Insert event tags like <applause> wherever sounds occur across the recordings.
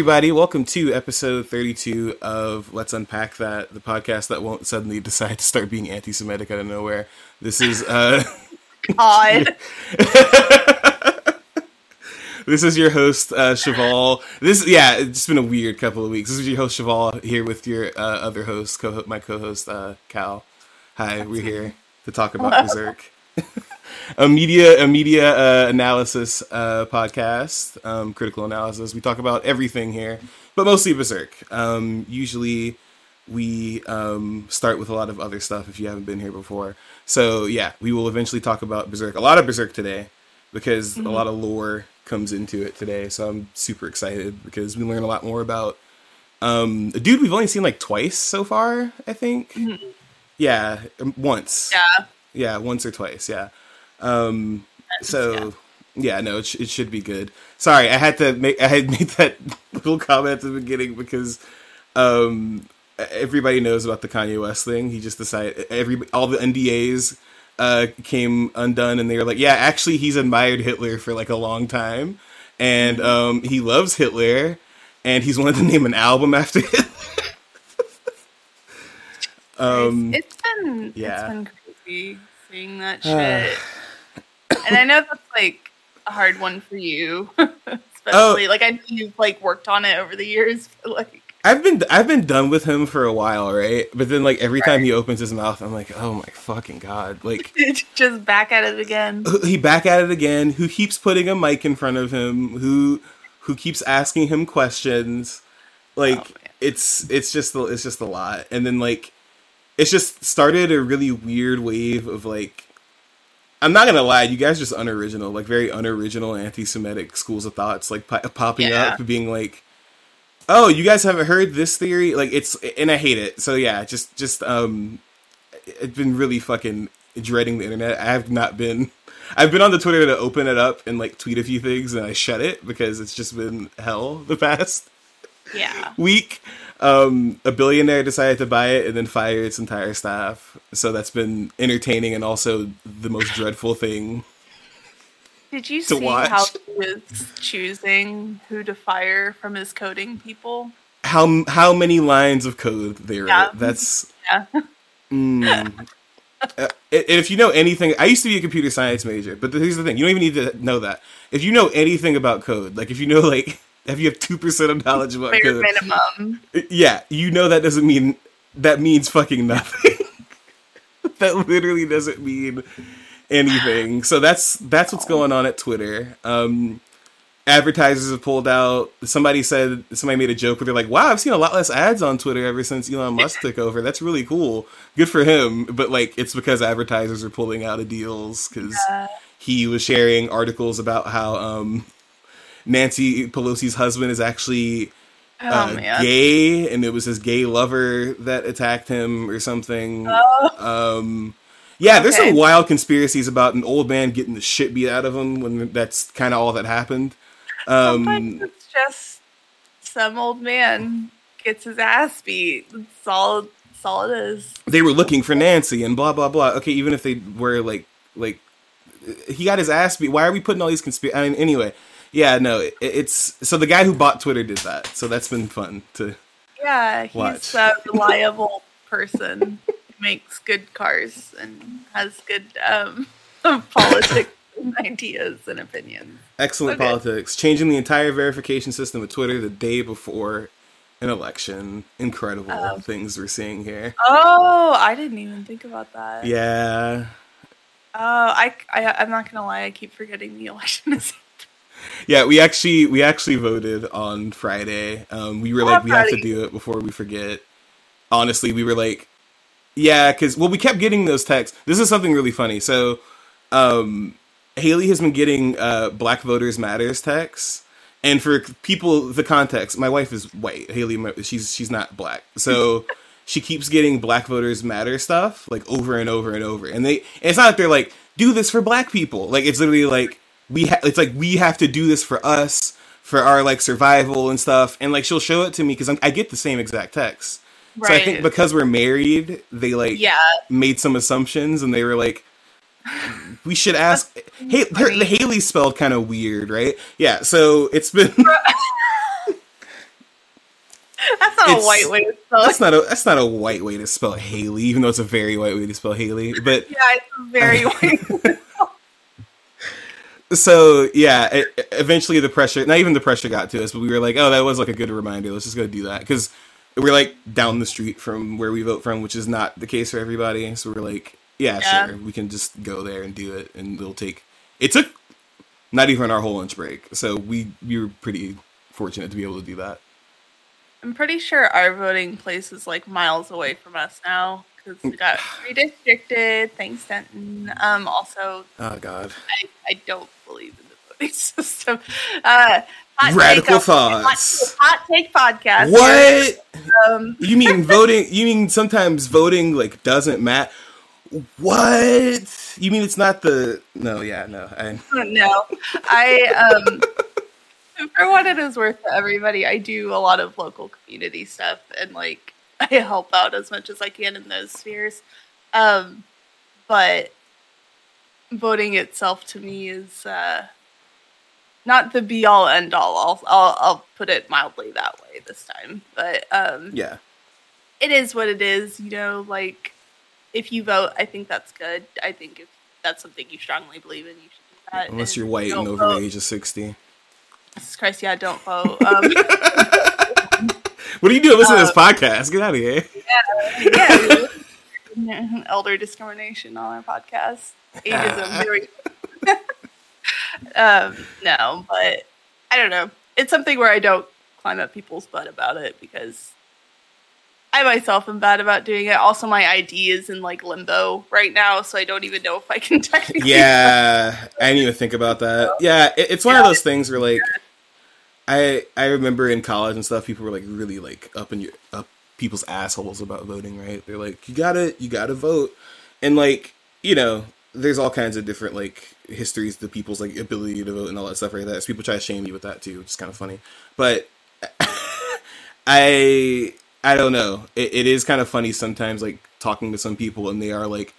everybody. Welcome to episode 32 of Let's Unpack That, the podcast that won't suddenly decide to start being anti Semitic out of nowhere. This is, uh, God. <laughs> this is your host, uh, Chevall. This, yeah, it's been a weird couple of weeks. This is your host, Chevall, here with your uh, other host, co- my co host, uh, Cal. Hi, we're here to talk about <laughs> Berserk. <laughs> a media a media uh, analysis uh, podcast, um, critical analysis. We talk about everything here, but mostly Berserk. Um, usually, we um, start with a lot of other stuff if you haven't been here before. So yeah, we will eventually talk about Berserk. A lot of Berserk today because a lot of lore comes into it today. So I'm super excited because we learn a lot more about um, a dude we've only seen like twice so far. I think. Yeah, um, once. Yeah. Yeah, once or twice. Yeah. Um, so yeah, no, it, sh- it should be good. Sorry, I had to make I had <laughs> made that little comment at the beginning because um, everybody knows about the Kanye West thing. He just decided every all the NDAs uh, came undone, and they were like, yeah, actually, he's admired Hitler for like a long time, and um, he loves Hitler, and he's wanted to name an album after Hitler. <laughs> um, it's been yeah. it's been crazy seeing that <sighs> shit. And I know that's like a hard one for you. <laughs> Especially oh. like I know you've like worked on it over the years, <laughs> but like I've been I've been done with him for a while, right? But then like every time he opens his mouth, I'm like, oh my fucking god! Like <laughs> just back at it again. he back at it again. Who keeps putting a mic in front of him? Who who keeps asking him questions? Like Oh, it's it's just it's just a lot. And then like it's just started a really weird wave of like I'm not gonna lie, you guys are just unoriginal, like very unoriginal anti-Semitic schools of thoughts, like po- popping Yeah. up, being like, "Oh, you guys haven't heard this theory?" Like it's, and I hate it. So yeah, just just um, it's been really fucking dreading the internet. I have not been. I've been on the Twitter to open it up and like tweet a few things, and I shut it because it's just been hell the past Yeah. week. Um, a billionaire decided to buy it and then fire its entire staff. So that's been entertaining and also the most dreadful thing. Did you see watch. how he was choosing who to fire from his coding people? How how many lines of code there? Yeah. That's <laughs> Yeah. mm. Uh, if you know anything, I used to be a computer science major, but here's the thing: you don't even need to know that. If you know anything about code, like if you know like if you have two percent of knowledge about Bare minimum. yeah, you know that doesn't mean that means fucking nothing. <laughs> that literally doesn't mean anything. So that's that's what's going on at Twitter. Um advertisers have pulled out. Somebody said somebody made a joke where they're like, "Wow, I've seen a lot less ads on Twitter ever since Elon Musk took over. That's really cool. Good for him." But like it's because advertisers are pulling out of deals cuz Yeah. he was sharing articles about how um Nancy Pelosi's husband is actually Oh uh, man. gay, and it was his gay lover that attacked him or something. Oh. Um, yeah, there's Okay. some wild conspiracies about an old man getting the shit beat out of him when that's kind of all that happened. Sometimes Um, it's just some old man gets his ass beat. That's all. That's all it is. they were looking for Nancy and blah blah blah. Okay, even if they were like like he got his ass beat. Why are we putting all these conspiracy? I mean, anyway, yeah, no, it, it's so the guy who bought Twitter did that. So that's been fun to. Yeah, he's Watch. a reliable person. Makes good cars and has good um, <laughs> politics ideas and opinions. Excellent Okay. politics. Changing the entire verification system of Twitter the day before an election. Incredible Um, things we're seeing here. Oh, I didn't even think about that. Yeah. Oh, I, I, I'm not gonna lie. I keep forgetting the election is. Yeah, we actually we actually voted on Friday. Um we were like we have to do it before we forget. Honestly, we were like yeah, cuz well we kept getting those texts. This is something really funny. So um Haley has been getting uh Black Voters Matters texts. And for people the context, my wife is white. Haley she's she's not black. So she keeps getting Black Voters Matter stuff like over and over and over. And they and it's not like they're like do this for black people. Like it's literally like we ha- it's like we have to do this for us for our like survival and stuff. And like she'll show it to me because I get the same exact text. So I think because we're married, they like Yeah. made some assumptions and they were like, we should ask. Hey, her, the. Haley spelled kind of weird, right? Yeah. So it's been <laughs> That's not It's- a white way to spell That's it. not a that's not a white way to spell Haley, even though it's a very white way to spell Haley. But Yeah, it's a very <laughs> white. So yeah, it, eventually the pressure, not even the pressure got to us, but we were like, oh, that was like a good reminder. Let's just go do that because we're like down the street from where we vote from, which is not the case for everybody. So we're like, yeah, Yeah. sure, we can just go there and do it, and it'll take. It took not even our whole lunch break, so we we were pretty fortunate to be able to do that. I'm pretty sure our voting place is like miles away from us now because we got redistricted. Thanks, Denton. Um, also, Oh God, I, I don't believe in the voting <laughs> system. Uh, Radical take thoughts. Hot, hot take podcast. what? Um, <laughs> You mean voting? You mean sometimes voting like doesn't matter? What? You mean it's not the? No, yeah, no. I, <laughs> no, I um, for what it is worth to everybody, I do a lot of local community stuff and like <laughs> I help out as much as I can in those spheres. Um, but voting itself to me is uh, not the be all end all. I'll, I'll I'll put it mildly that way this time, but um, yeah, it is what it is. You know, like if you vote, I think that's good. I think if that's something you strongly believe in, you should do that. unless And you're white and over vote. the age of sixty. Jesus Christ, yeah, don't vote. Um, <laughs> What are you doing? Listen to this Uh, podcast. Get out of here. yeah, <laughs> elder discrimination on our podcast. Ageism. Here we go. um, no, but I don't know. It's something where I don't climb up people's butt about it because I myself am bad about doing it. Also, my ID is in like limbo right now, so I don't even know if I can <laughs> technically. Yeah, I didn't even think about that. Yeah, it, it's one of those things where like, I I remember in college and stuff, people were like really like up in your up people's assholes about voting. Right? They're like, you gotta you gotta vote, and like you know, there's all kinds of different like histories to people's like ability to vote and all that stuff right that. So people try to shame you with that too, which is kind of funny. But <laughs> I I don't know. It, it is kind of funny sometimes, like talking to some people, and they are like,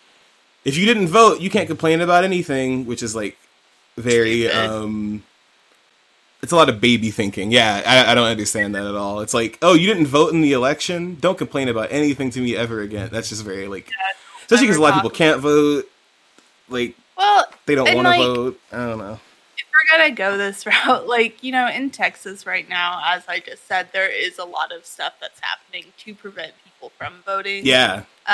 if you didn't vote, you can't complain about anything, which is like very um. It's a lot of baby thinking. Yeah, I, I don't understand that at all. It's like, oh, you didn't vote in the election. Don't complain about anything to me ever again. That's just very like, especially because a lot of people can't vote. Like Well, they don't want to like- vote. I don't know. if we're gonna go this <laughs> route, like you know, in Texas right now, as I just said, there is a lot of stuff that's happening to prevent people from voting. Yeah, uh,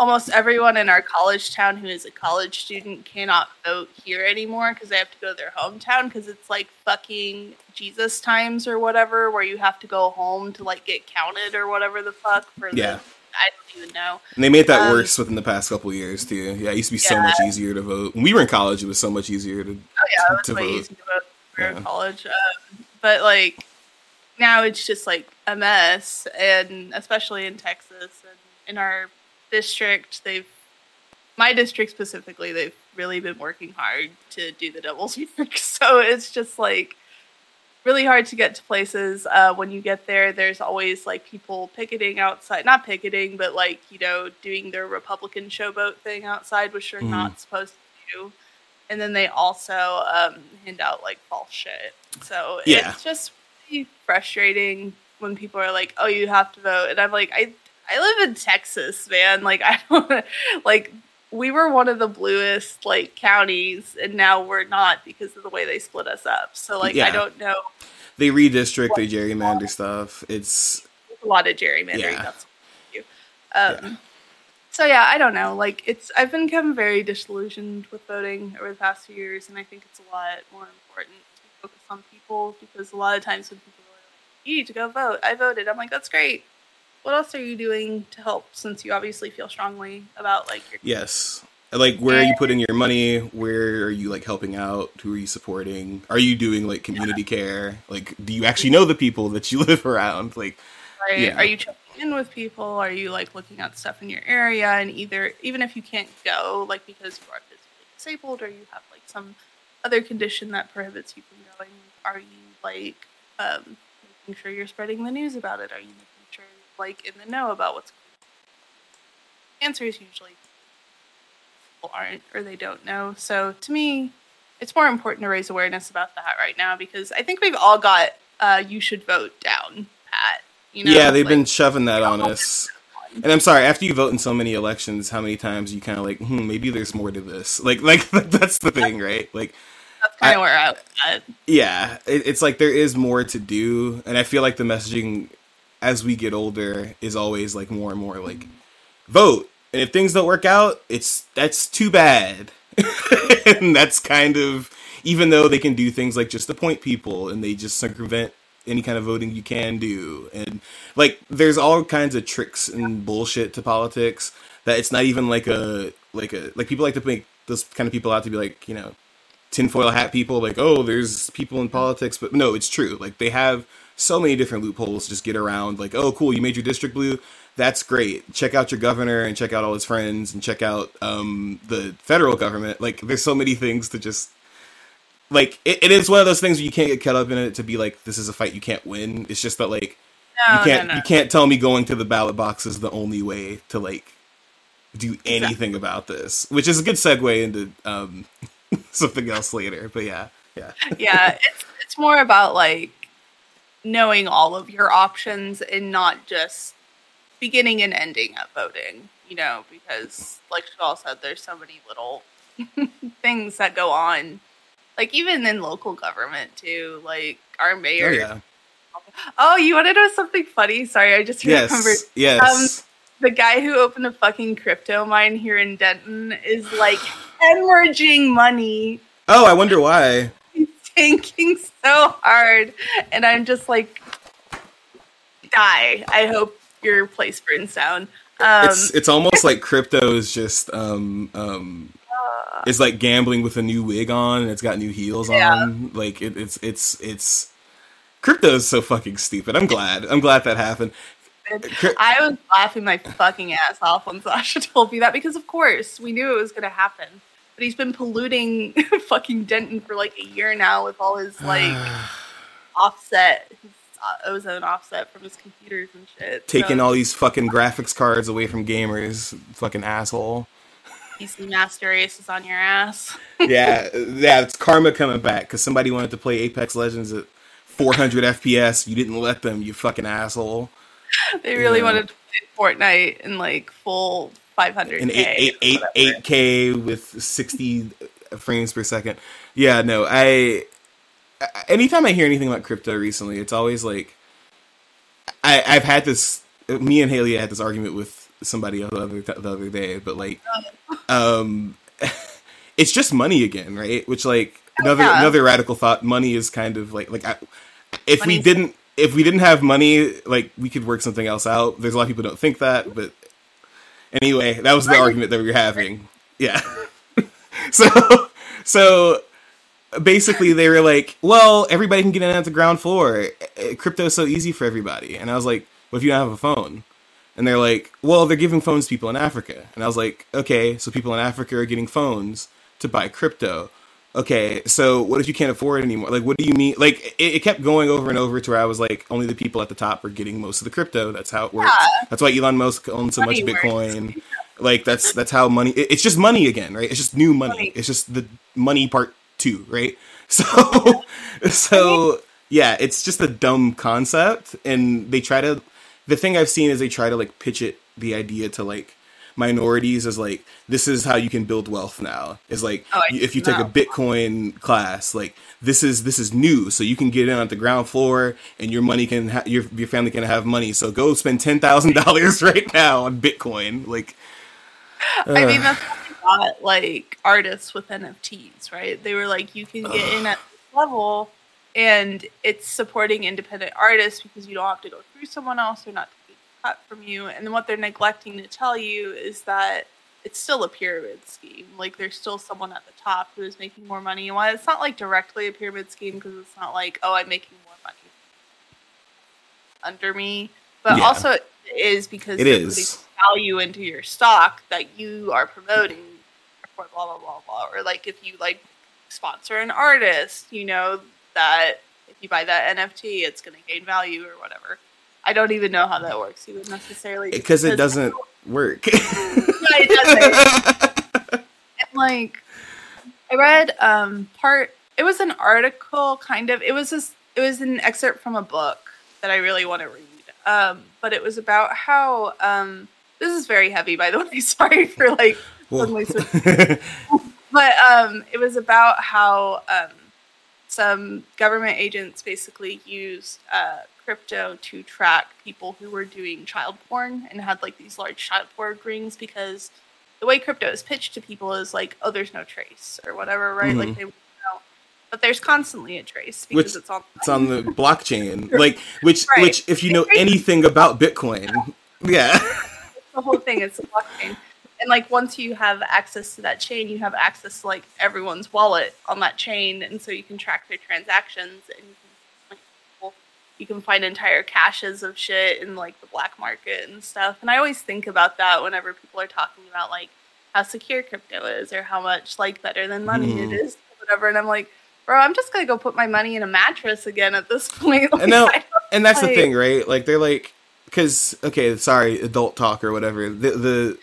almost everyone in our college town who is a college student cannot vote here anymore because they have to go to their hometown because it's like fucking Jesus times or whatever, where you have to go home to like get counted or whatever the fuck for Yeah. the. I don't even know. and they made that Um, worse within the past couple years too. Yeah, it used to be so much easier to vote. When we were in college, it was so much easier to. Oh yeah, it was to vote. to vote for Yeah. college. Um, but like now it's just like a mess, and especially in Texas and in our district, they've my district specifically, they've really been working hard to do the devil's <laughs> work. So it's just like really hard to get to places. Uh, when you get there, there's always like people picketing outside, not picketing, but like you know doing their Republican showboat thing outside, which they're Mhm. not supposed to do and then they also um, hand out like false shit. So Yeah. it's just really frustrating when people are like, "Oh, you have to vote," and I'm like, "I I live in Texas, man. Like <laughs> I don't like." We were one of the bluest like counties, and now we're not because of the way they split us up. So like, Yeah. I don't know. They redistrict, they gerrymander stuff. It's a lot of gerrymandering. Yeah. That's what. Um, So yeah, I don't know. Like it's, I've become very disillusioned with voting over the past few years, and I think it's a lot more important to focus on people because a lot of times when people are like, "You need to go vote," I voted. I'm like, "That's great." What else are you doing to help? Since you obviously feel strongly about like your yes. Like where are you putting your money? Where are you like helping out? Who are you supporting? Are you doing like community care? Like do you actually know the people that you <laughs> live around? Like Right? Yeah. Are you checking in with people? Are you like looking at stuff in your area? And either even if you can't go, like because you are physically disabled or you have like some other condition that prohibits you from going, are you like um, making sure you're spreading the news about it? Are you making like in the know about what's going on? Answer is usually people aren't or they don't know. So to me, it's more important to raise awareness about that right now because I think we've all got uh, you should vote down pat You know? yeah, they've Like, been shoving that on us. And I'm sorry, after you vote in so many elections, how many times you kind of like, hmm, maybe there's more to this. Like, like <laughs> that's the thing, right? Like, That's kind of where I was at. yeah, it, it's like there is more to do, and I feel like the messaging as we get older is always like more and more like vote, and if things don't work out, it's that's too bad, <laughs> and that's kind of even though they can do things like just appoint people and they just circumvent any kind of voting you can do. And like there's all kinds of tricks and bullshit to politics that it's not even like a like a like people like to make those kind of people out to be like you know tinfoil hat people like oh there's people in politics. But no it's true. Like they have so many different loopholes to just get around like oh cool you made your district blue. That's great. Check out your governor and check out all his friends and check out um, the federal government. Like there's so many things to just like it, it is one of those things where you can't get caught up in it to be like this is a fight you can't win. It's just that like No, you can't no, no. you can't tell me going to the ballot box is the only way to like do anything about this which is a good segue into um <laughs> something else later but yeah yeah. Yeah, it's it's more about like knowing all of your options and not just beginning and ending at voting. You know, because like Chevall said, there's so many little <laughs> things that go on. Like even in local government too, like our oh mayor. yeah Oh, you want to know something funny? Sorry, I just remembered yes yes the guy who opened a fucking crypto mine here in Denton is like <sighs> hemorrhaging money. oh i wonder why He's tanking so hard, and I'm just like, die. I hope your place burns down. Um, it's it's almost like crypto is just um um uh, it's like gambling with a new wig on and it's got new heels Yeah. on like it, it's it's it's crypto is so fucking stupid i'm glad i'm glad that happened I was laughing my fucking ass off when Sasha <laughs> told me that because, of course, we knew it was going to happen. But he's been polluting <laughs> fucking Denton for like a year now with all his like <sighs> offset, his uh, ozone offset from his computers and shit. taking So, all these fucking graphics cards away from gamers fucking asshole PC Master Race is on your ass. <laughs> yeah yeah it's karma coming back because somebody wanted to play apex legends at 400 fps you didn't let them you fucking asshole <laughs> they really Yeah. wanted to play Fortnite in like full 500k. and 8, 8, 8, whatever. 8k with 60 frames per second yeah no I, I anytime i hear anything about crypto recently it's always like i i've had this me and haley had this argument with somebody the other, the other day but like um <laughs> it's just money again right which like another yeah. another radical thought money is kind of like like I, if we didn't if we didn't have money like we could work something else out there's a lot of people don't think that but anyway that was the argument that we were having. Yeah. <laughs> So so basically they were like well everybody can get in at the ground floor. Eh, crypto is so easy for everybody. And i was like what if you don't have a phone. And they're like, well, they're giving phones to people in Africa. And I was like, okay, so people in Africa are getting phones to buy crypto. Okay, so what if you can't afford it anymore? Like, what do you mean? Like, it, it kept going over and over to where I was like, only the people at the top are getting most of the crypto. That's how it works. Yeah. That's why Elon Musk owns so Money much works. Bitcoin. Like, that's that's how money. It, it's just money again, right? It's just new money. Money. It's just the money part two, right? <laughs> So, <laughs> so yeah, it's just a dumb concept, and they try to. The thing I've seen is they try to like pitch it the idea to like minorities as like this is how you can build wealth now. Is like Oh, you- if you take a bitcoin class like this is this is new. So you can get in at the ground floor and your money can ha- your your family can have money. So go spend $10,000 <laughs> right now on bitcoin. Like I mean, that's got like artists with NFTs, right? They were like, you can get in at this level, and it's supporting independent artists because you don't have to go through someone else; they're not cut from you. And then what they're neglecting to tell you is that it's still a pyramid scheme. Like there's still someone at the top who is making more money. And while it's not like directly a pyramid scheme, because it's not like, oh, I'm making more money under me, but Yeah. also it is because it is they're is. putting value into your stock that you are promoting for blah blah blah blah or like if you like sponsor an artist you know that if you buy that nft it's going to gain value or whatever i don't even know how that works. Even necessarily because <laughs> it doesn't work. Yeah, it doesn't. And like i read um part it was an article kind of it was this it was an excerpt from a book that i really want to read um, but it was about how um, this is very heavy, by the way. <laughs> Sorry for like suddenly <laughs> but um, it was about how um, some government agents basically used uh, crypto to track people who were doing child porn and had like these large child porn rings because the way crypto is pitched to people is like, oh, there's no trace or whatever, right? Mhm. Like they know. But there's constantly a trace because Which- it's on it's on the <laughs> blockchain, like which Right. which if you know anything about Bitcoin, <laughs> yeah, the whole thing is blockchain. And like once you have access to that chain, you have access to like everyone's wallet on that chain, and so you can track their transactions and you can, like, you can find entire caches of shit in like the black market and stuff. And I always think about that whenever people are talking about like how secure crypto is or how much like better than money Mhm. it is, or whatever. And I'm like, bro, I'm just gonna go put my money in a mattress again at this <laughs> point. Like, And now- and that's the thing, right? Like they're like, because okay, sorry, adult talk or whatever. The the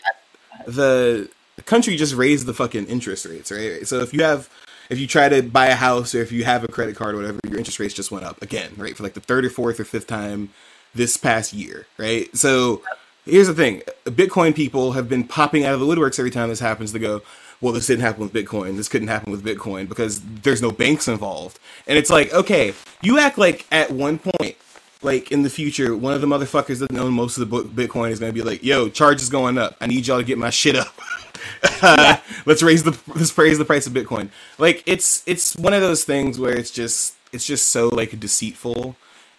the country just raised the fucking interest rates, right? So if you have if you try to buy a house or if you have a credit card or whatever, your interest rates just went up again, right? For like the third or fourth or fifth time this past year, right? So here's the thing: Bitcoin people have been popping out of the woodworks every time this happens to go. Well, this didn't happen with Bitcoin. This couldn't happen with Bitcoin because there's no banks involved. And it's like, okay, you act like at one point, like in the future, one of the motherfuckers that own most of the Bitcoin is going to be like, "Yo, charge is going up. I need y'all to get my shit up. <laughs> <laughs> <laughs> let's raise the let's raise the price of Bitcoin." Like it's it's one of those things where it's just it's just so like deceitful,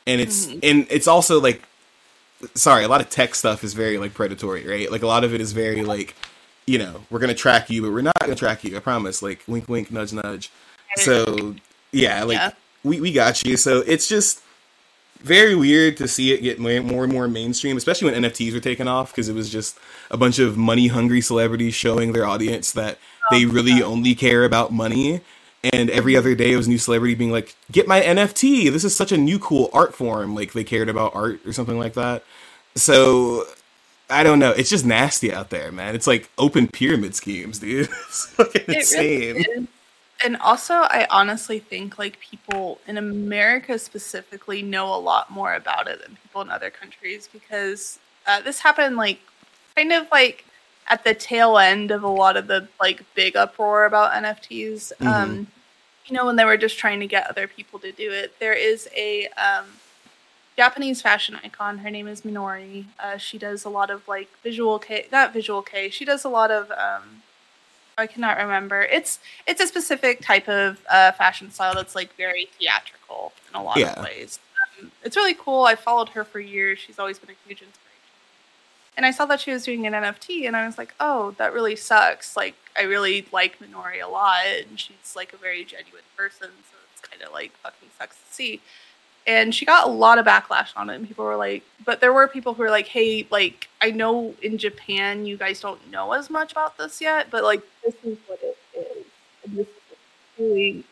and it's mm-hmm. and it's also like sorry, a lot of tech stuff is very like predatory, right? Like a lot of it is very like, you know, we're gonna track you, but we're not gonna track you. I promise. Like wink, wink, nudge, nudge. So yeah, like Yeah. we we got you. So it's just very weird to see it get more, and more mainstream, especially when NFTs were taken off because it was just a bunch of money hungry celebrities showing their audience that oh, they really only care about money. And every other day, it was a new celebrity being like, "Get my NFT! This is such a new cool art form." Like they cared about art or something like that. So I don't know. It's just nasty out there, man. It's like open pyramid schemes, dude. <laughs> It's fucking It insane. really. And also, I honestly think like people in America specifically know a lot more about it than people in other countries because uh, this happened like kind of like at the tail end of a lot of the like big uproar about NFTs. Um, you know, when they were just trying to get other people to do it. There is a um, Japanese fashion icon. Her name is Minori. Uh, she does a lot of like visual kei, not visual kei. She does a lot of um, I cannot remember. It's it's a specific type of uh, fashion style that's like very theatrical in a lot Yeah. of ways. Um, it's really cool. I followed her for years. She's always been a huge inspiration. And I saw that she was doing an NFT, and I was like, "Oh, that really sucks." Like, I really like Minori a lot, and she's like a very genuine person. So it's kind of like fucking sucks to see. And she got a lot of backlash on it, and people were like, "But there were people who were like, hey, like I know in Japan you guys don't know as much about this yet, but like this is what it is, and this is really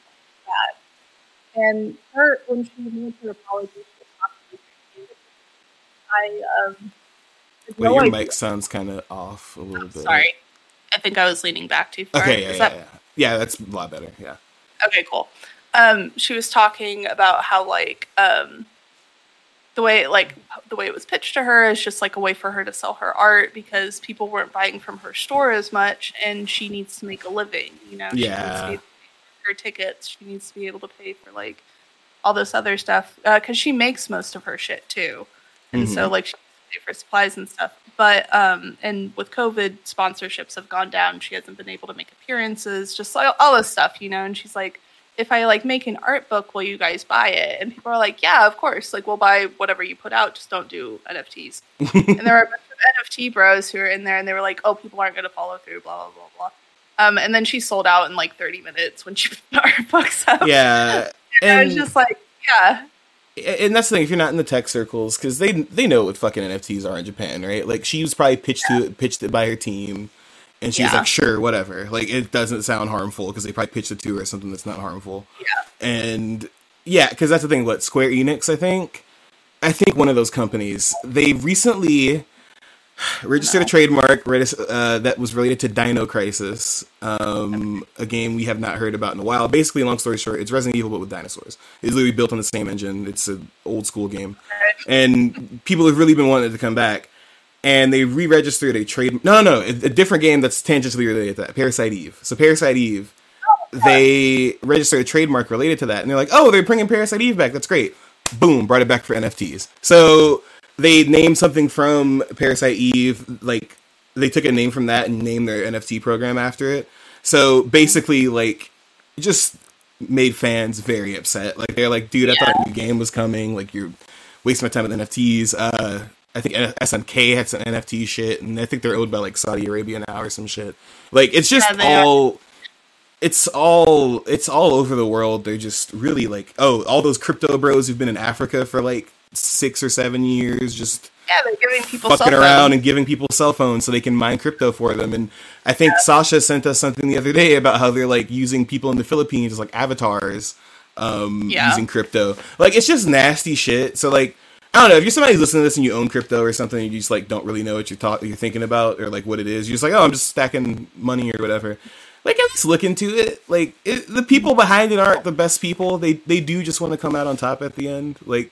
bad. And her when she made her apology, she was to me. I um. Wait, no your idea- mic sounds kind of off a little bit. Sorry, I think I was leaning back too far. Okay, yeah, Is yeah, that yeah. Yeah, that's a lot better. Yeah. Okay, cool. Um, she was talking about how like um, the way like the way it was pitched to her is just like a way for her to sell her art because people weren't buying from her store as much, and she needs to make a living. You know, she needs Yeah. to be able to pay for her tickets. She needs to be able to pay for like all this other stuff because she makes most of her shit too, and so like she needs to pay for supplies and stuff. But um, and with COVID, sponsorships have gone down. She hasn't been able to make appearances, just like all this stuff, you know. And she's like, if I like make an art book, will you guys buy it? And people are like, yeah, of course. Like we'll buy whatever you put out. Just don't do NFTs. <laughs> and there are a bunch of NFT bros who are in there, and they were like, oh, people aren't going to follow through, blah blah blah blah. Um, and then she sold out in like 30 minutes when she <laughs> put the art books out. Yeah. <laughs> and I was just like, yeah, and that's the thing if you're not in the tech circles because they they know what fucking NFTs are in Japan, right? Like she was probably pitched to it, pitched it by her team, and she's Yeah. like, "Sure, whatever." Like it doesn't sound harmful because they probably pitched it to her something that's not harmful. Yeah. And yeah, because that's the thing. What Square Enix, I think, I think one of those companies they recently registered a trademark uh, that was related to Dino Crisis, um, a game we have not heard about in a while. Basically, long story short, it's Resident Evil but with dinosaurs. It's literally built on the same engine. It's an old school game, and people have really been wanting it to come back. And they re-registered a trade. No, no, no, a, a different game that's tangentially related to that. Parasite Eve. So Parasite Eve, they registered a trademark related to that, and they're like, "Oh, they're bringing Parasite Eve back. That's great." Boom, brought it back for NFTs. So they named something from Parasite Eve, like they took a name from that and named their NFT program after it. So basically, like, just made fans very upset. Like they're like, dude, I yeah. thought a new game was coming. Like you're wasting my time with NFTs. Uh, I think SNK had some NFT shit, and I think they're owed by like Saudi Arabia now or some shit. Like it's just yeah, all. Are. It's all it's all over the world. They're just really like oh, all those crypto bros who've been in Africa for like six or seven years, just yeah, they're giving people fucking around and giving people cell phones so they can mine crypto for them. And I think yeah. Sasha sent us something the other day about how they're like using people in the Philippines as like avatars, um, yeah. using crypto. Like it's just nasty shit. So like. I don't know if you're somebody who's listening to this and you own crypto or something, and you just like don't really know what you're talk- you're thinking about or like what it is. You're just like, oh, I'm just stacking money or whatever. Like at least look into it. Like it, the people behind it aren't the best people. They they do just want to come out on top at the end. Like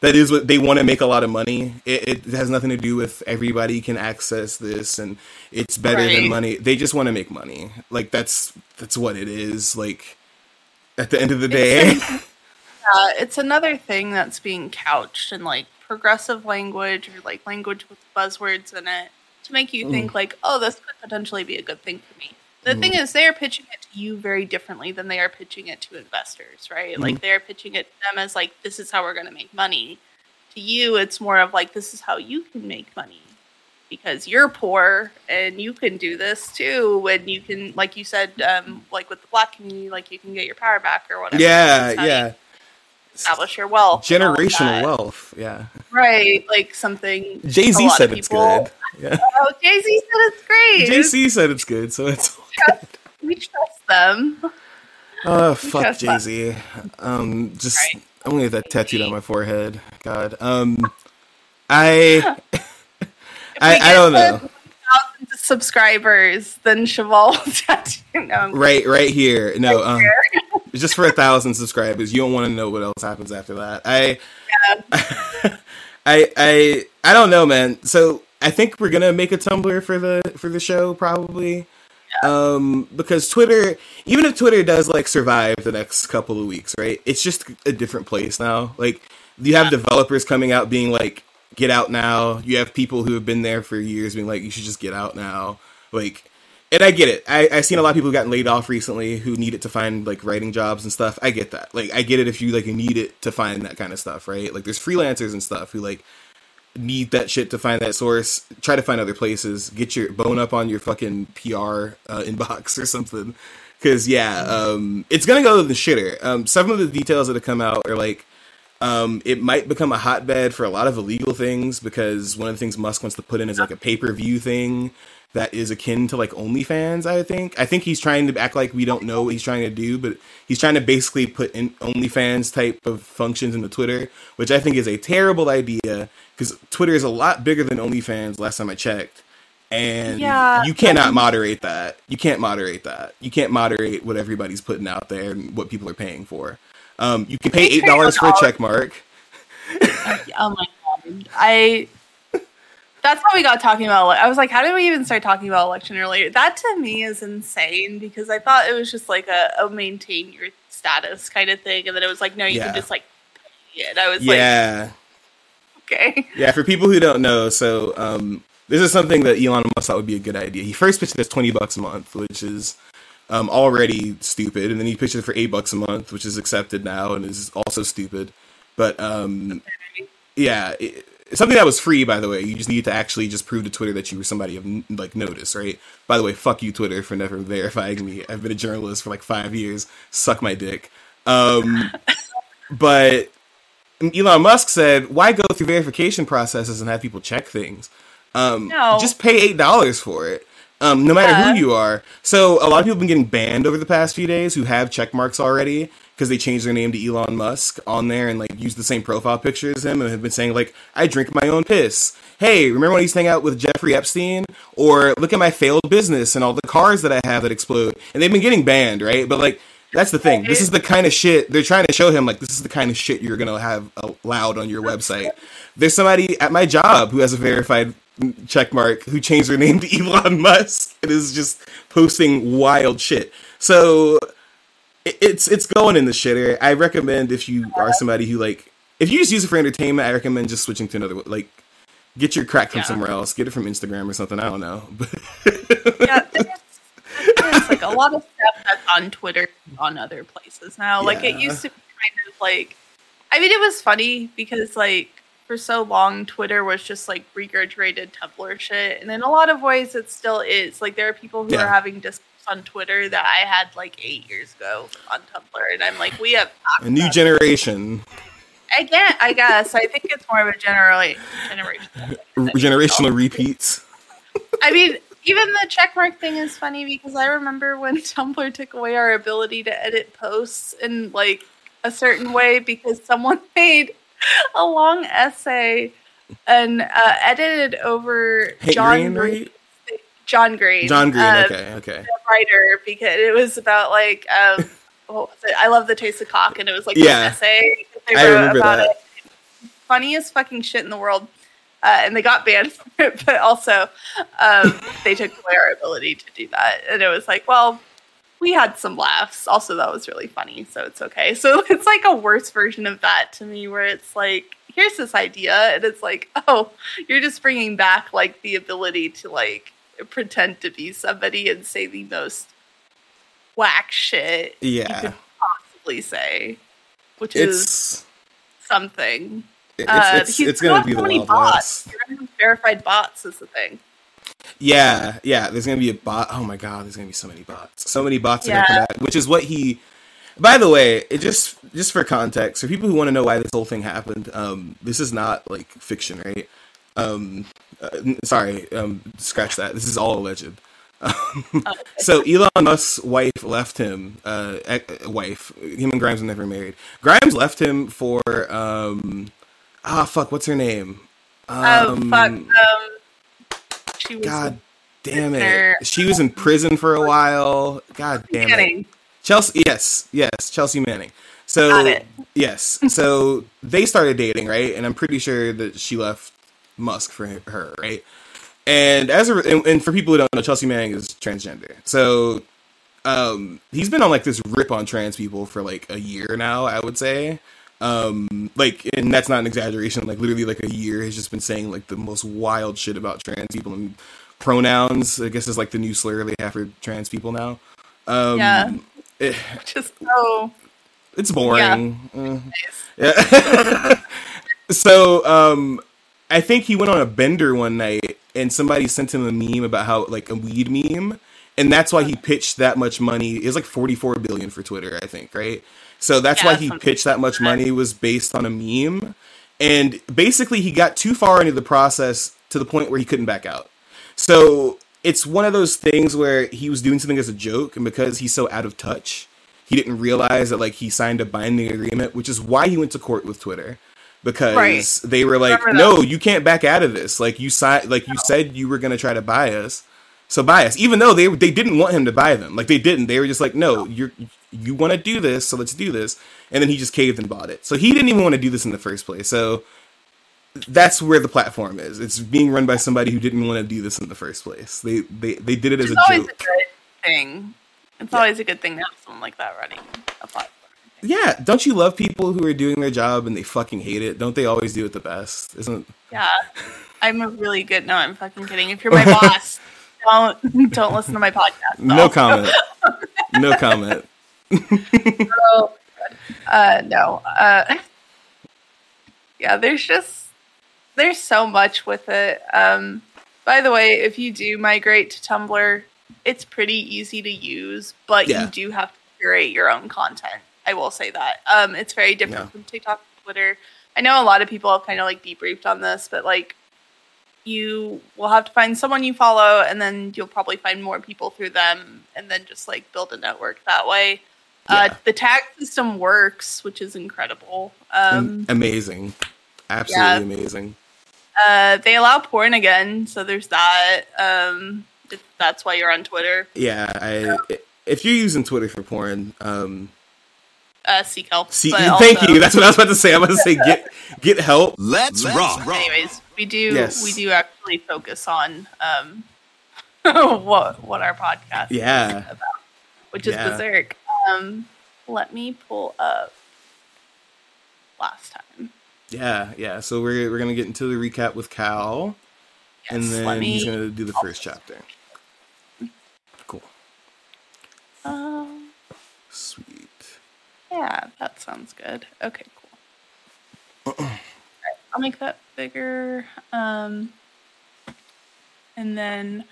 that is what they want to make a lot of money. It, it, has nothing to do with everybody can access this and it's better right. than money. They just want to make money. Like that's that's what it is. Like at the end of the day, it's, uh, it's another thing that's being couched in like progressive language or like language with buzzwords in it to make you mm. think like, oh, this could potentially be a good thing for me. The mm. thing is, they are pitching it to you very differently than they are pitching it to investors, right? Mm. Like they're pitching it to them as like, this is how we're going to make money. To you, it's more of like, this is how you can make money because you're poor and you can do this too. And you can, like you said, um, like with the black community, like you can get your power back or whatever. Yeah, yeah. Establish your wealth, generational wealth. Yeah, right. Like something. Jay Z said it's good. <laughs> Yeah. Oh, Jay Z said it's great. Jay Z said it's good, so it's. we trust them. <laughs> Oh fuck Jay Z. Um, just right. I'm gonna get that tattooed on my forehead. God. Um, I. <laughs> I, I don't know. Subscribers, then Chevall tattoo. No, right, right here. No, um, just for a thousand subscribers. You don't want to know what else happens after that. I, yeah. I, I, I don't know, man. So I think we're gonna make a Tumblr for the for the show probably. Um, because Twitter, even if Twitter does like survive the next couple of weeks, right? It's just a different place now. Like you have yeah. developers coming out being like, "Get out now." You have people who have been there for years being like, "You should just get out now." Like, and I get it. I I've seen a lot of people who gotten laid off recently who need it to find like writing jobs and stuff. I get that. Like, I get it if you like need it to find that kind of stuff, right? Like, there's freelancers and stuff who like need that shit to find that source, try to find other places. Get your bone up on your fucking PR uh, inbox or something. Because yeah, um, it's gonna go to the shitter. Um, some of the details that have come out are like, um, it might become a hotbed for a lot of illegal things because one of the things Musk wants to put in is like a pay per view thing that is akin to like OnlyFans. I think. I think he's trying to act like we don't know what he's trying to do, but he's trying to basically put in OnlyFans type of functions into Twitter, which I think is a terrible idea because Twitter is a lot bigger than OnlyFans. Last time I checked, and yeah, you cannot moderate that. You can't moderate that. You can't moderate what everybody's putting out there and what people are paying for. Um, you can pay eight dollars for a check mark. <laughs> oh my god! I that's how we got talking about. I was like, how did we even start talking about election earlier? That to me is insane because I thought it was just like a, a maintain your status kind of thing, and then it was like, no, you yeah. can just like it. I was yeah. like, okay, yeah. For people who don't know, so um, this is something that Elon Musk thought would be a good idea. He first pitched it as twenty bucks a month, which is um, already stupid, and then he pitched it for eight bucks a month, which is accepted now and is also stupid. But um, yeah. It, something that was free, by the way. You just need to actually just prove to Twitter that you were somebody of like notice, right? By the way, fuck you, Twitter, for never verifying me. I've been a journalist for like five years. Suck my dick. Um, <laughs> but Elon Musk said, "Why go through verification processes and have people check things? Um, no. Just pay eight dollars for it." Um, no matter Yeah. who you are. So a lot of people have been getting banned over the past few days who have check marks already because they changed their name to Elon Musk on there and like used the same profile picture as him and have been saying like, I drink my own piss. Hey, remember when I used to hang out with Jeffrey Epstein? Or look at my failed business and all the cars that I have that explode. And they've been getting banned, right? But like, that's the thing. This is the kind of shit they're trying to show him. Like, this is the kind of shit you're gonna have allowed on your website. There's somebody at my job who has a verified check mark who changed their name to <laughs> Elon Musk and is just posting wild shit. So it's it's going in the shitter. I recommend if you are somebody who like if you just use it for entertainment, I recommend just switching to another like get your crack from Yeah. somewhere else. Get it from Instagram or something. I don't know. yeah, <laughs> there's, like a lot of stuff that's on Twitter, on other places now. Like it used to be kind of like, I mean, it was funny because like for so long, Twitter was just like regurgitated Tumblr shit, and in a lot of ways, it still is. Like there are people who Yeah. are having discourse on Twitter that I had like eight years ago on Tumblr, and I'm like, we have a new generation, Again, I guess I think it's more of a generally generation. generational repeats. I mean, even the checkmark thing is funny because I remember when <laughs> Tumblr took away our ability to edit posts in like a certain way because someone <laughs> made a long essay and uh, edited over Hey, John Green? John Green. John Green. uh, okay, okay. writer because it was about like um, <laughs> what was it? I love the taste of cock, and it was like Yeah. an essay they I remember about that. it. Funniest fucking shit in the world, uh, and they got banned <laughs> for it. But also, um, they took away our ability to do that, and it was like, well, we had some laughs. Also, that was really funny, so it's okay. So <laughs> it's like a worse version of that to me, where it's like, here's this idea, and it's like, oh, you're just bringing back like the ability to like pretend to be somebody and say the most whack shit you Yeah, could possibly say, which is something. it's Uh, it's, he's it's gonna be so the wild bots. You're gonna have verified bots is the thing. Yeah, yeah. There's gonna be a bot. Oh my god, there's gonna be so many bots. So many bots are Yeah. gonna come out, which is what he. By the way, it just just for context, for people who want to know why this whole thing happened, um, this is not like fiction, right? Um, uh, sorry, um, scratch that. This is all alleged. Um, Oh, <laughs> so Elon Musk's wife left him. Uh, ex- wife. Him and Grimes were never married. Grimes left him for um, ah fuck, what's her name? oh fuck. Um, she was God damn it. She was in prison for a while. God damn it. Chelsea, yes, yes, Chelsea Manning. So, Got it. yes. So they started dating, right? And I'm pretty sure that she left Musk for her, right? And as a, and, and for people who don't know, Chelsea Manning is transgender. So, um, he's been on like this rip on trans people for like a year now, I would say. Um, like, and that's not an exaggeration. Like, literally, like a year has just been saying like the most wild shit about trans people and pronouns. I guess is like the new slur they have for trans people now. Um, Yeah. it- Just so it's boring. Uh, nice. yeah. <laughs> so, um, I think he went on a bender one night, and somebody sent him a meme about how like a weed meme, and that's why he pitched that much money. It was like forty four billion for Twitter, I think, right? So that's Yeah, why he pitched that much money was based on a meme, and basically he got too far into the process to the point where he couldn't back out. So it's one of those things where he was doing something as a joke, and because he's so out of touch, he didn't realize that like he signed a binding agreement, which is why he went to court with Twitter. Because Right. they were like, no, you can't back out of this. Like you signed, like you said you were gonna try to buy us, so buy us. Even though they they didn't want him to buy them, like they didn't. They were just like, no, you're you want to do this, so let's do this. And then he just caved and bought it. So he didn't even want to do this in the first place. So that's where the platform is. It's being run by somebody who didn't want to do this in the first place. They they they did it as a joke. a good thing. It's Yeah. always a good thing to have someone like that running a platform. Yeah, don't you love people who are doing their job and they fucking hate it? Don't they always do it the best? Isn't Yeah, I'm a really good. No, I'm fucking kidding. If you're my boss, <laughs> don't don't listen to my podcast. no comment. <laughs> No comment. So, uh, no. Uh, yeah, there's just there's so much with it. Um, by the way, if you do migrate to Tumblr, it's pretty easy to use, but Yeah. you do have to curate your own content. I will say that. Um, it's very different Yeah. from TikTok, and Twitter. I know a lot of people have kind of like debriefed on this, but like you will have to find someone you follow, and then you'll probably find more people through them, and then just like build a network that way. Uh, the tag system works, which is incredible. Um, amazing, absolutely amazing. uh, they allow porn again, so there's that. Um, that's why you're on Twitter. Yeah, I if you're using Twitter for porn, um, Uh, seek help. see, but thank also- you. That's what I was about to say. I was about to say get get help. Let's, rock. anyways, we do Yes. we do actually focus on um <laughs> what what our podcast is Yeah. about, which is Yeah. Berserk. Um, let me pull up last time. Yeah, yeah. So we're we're gonna get into the recap with Cal, and then me. he's gonna do the first chapter. Cool, um, sweet. Yeah, that sounds good. Okay, cool. <clears throat> Alright, I'll make that bigger. Um, and then,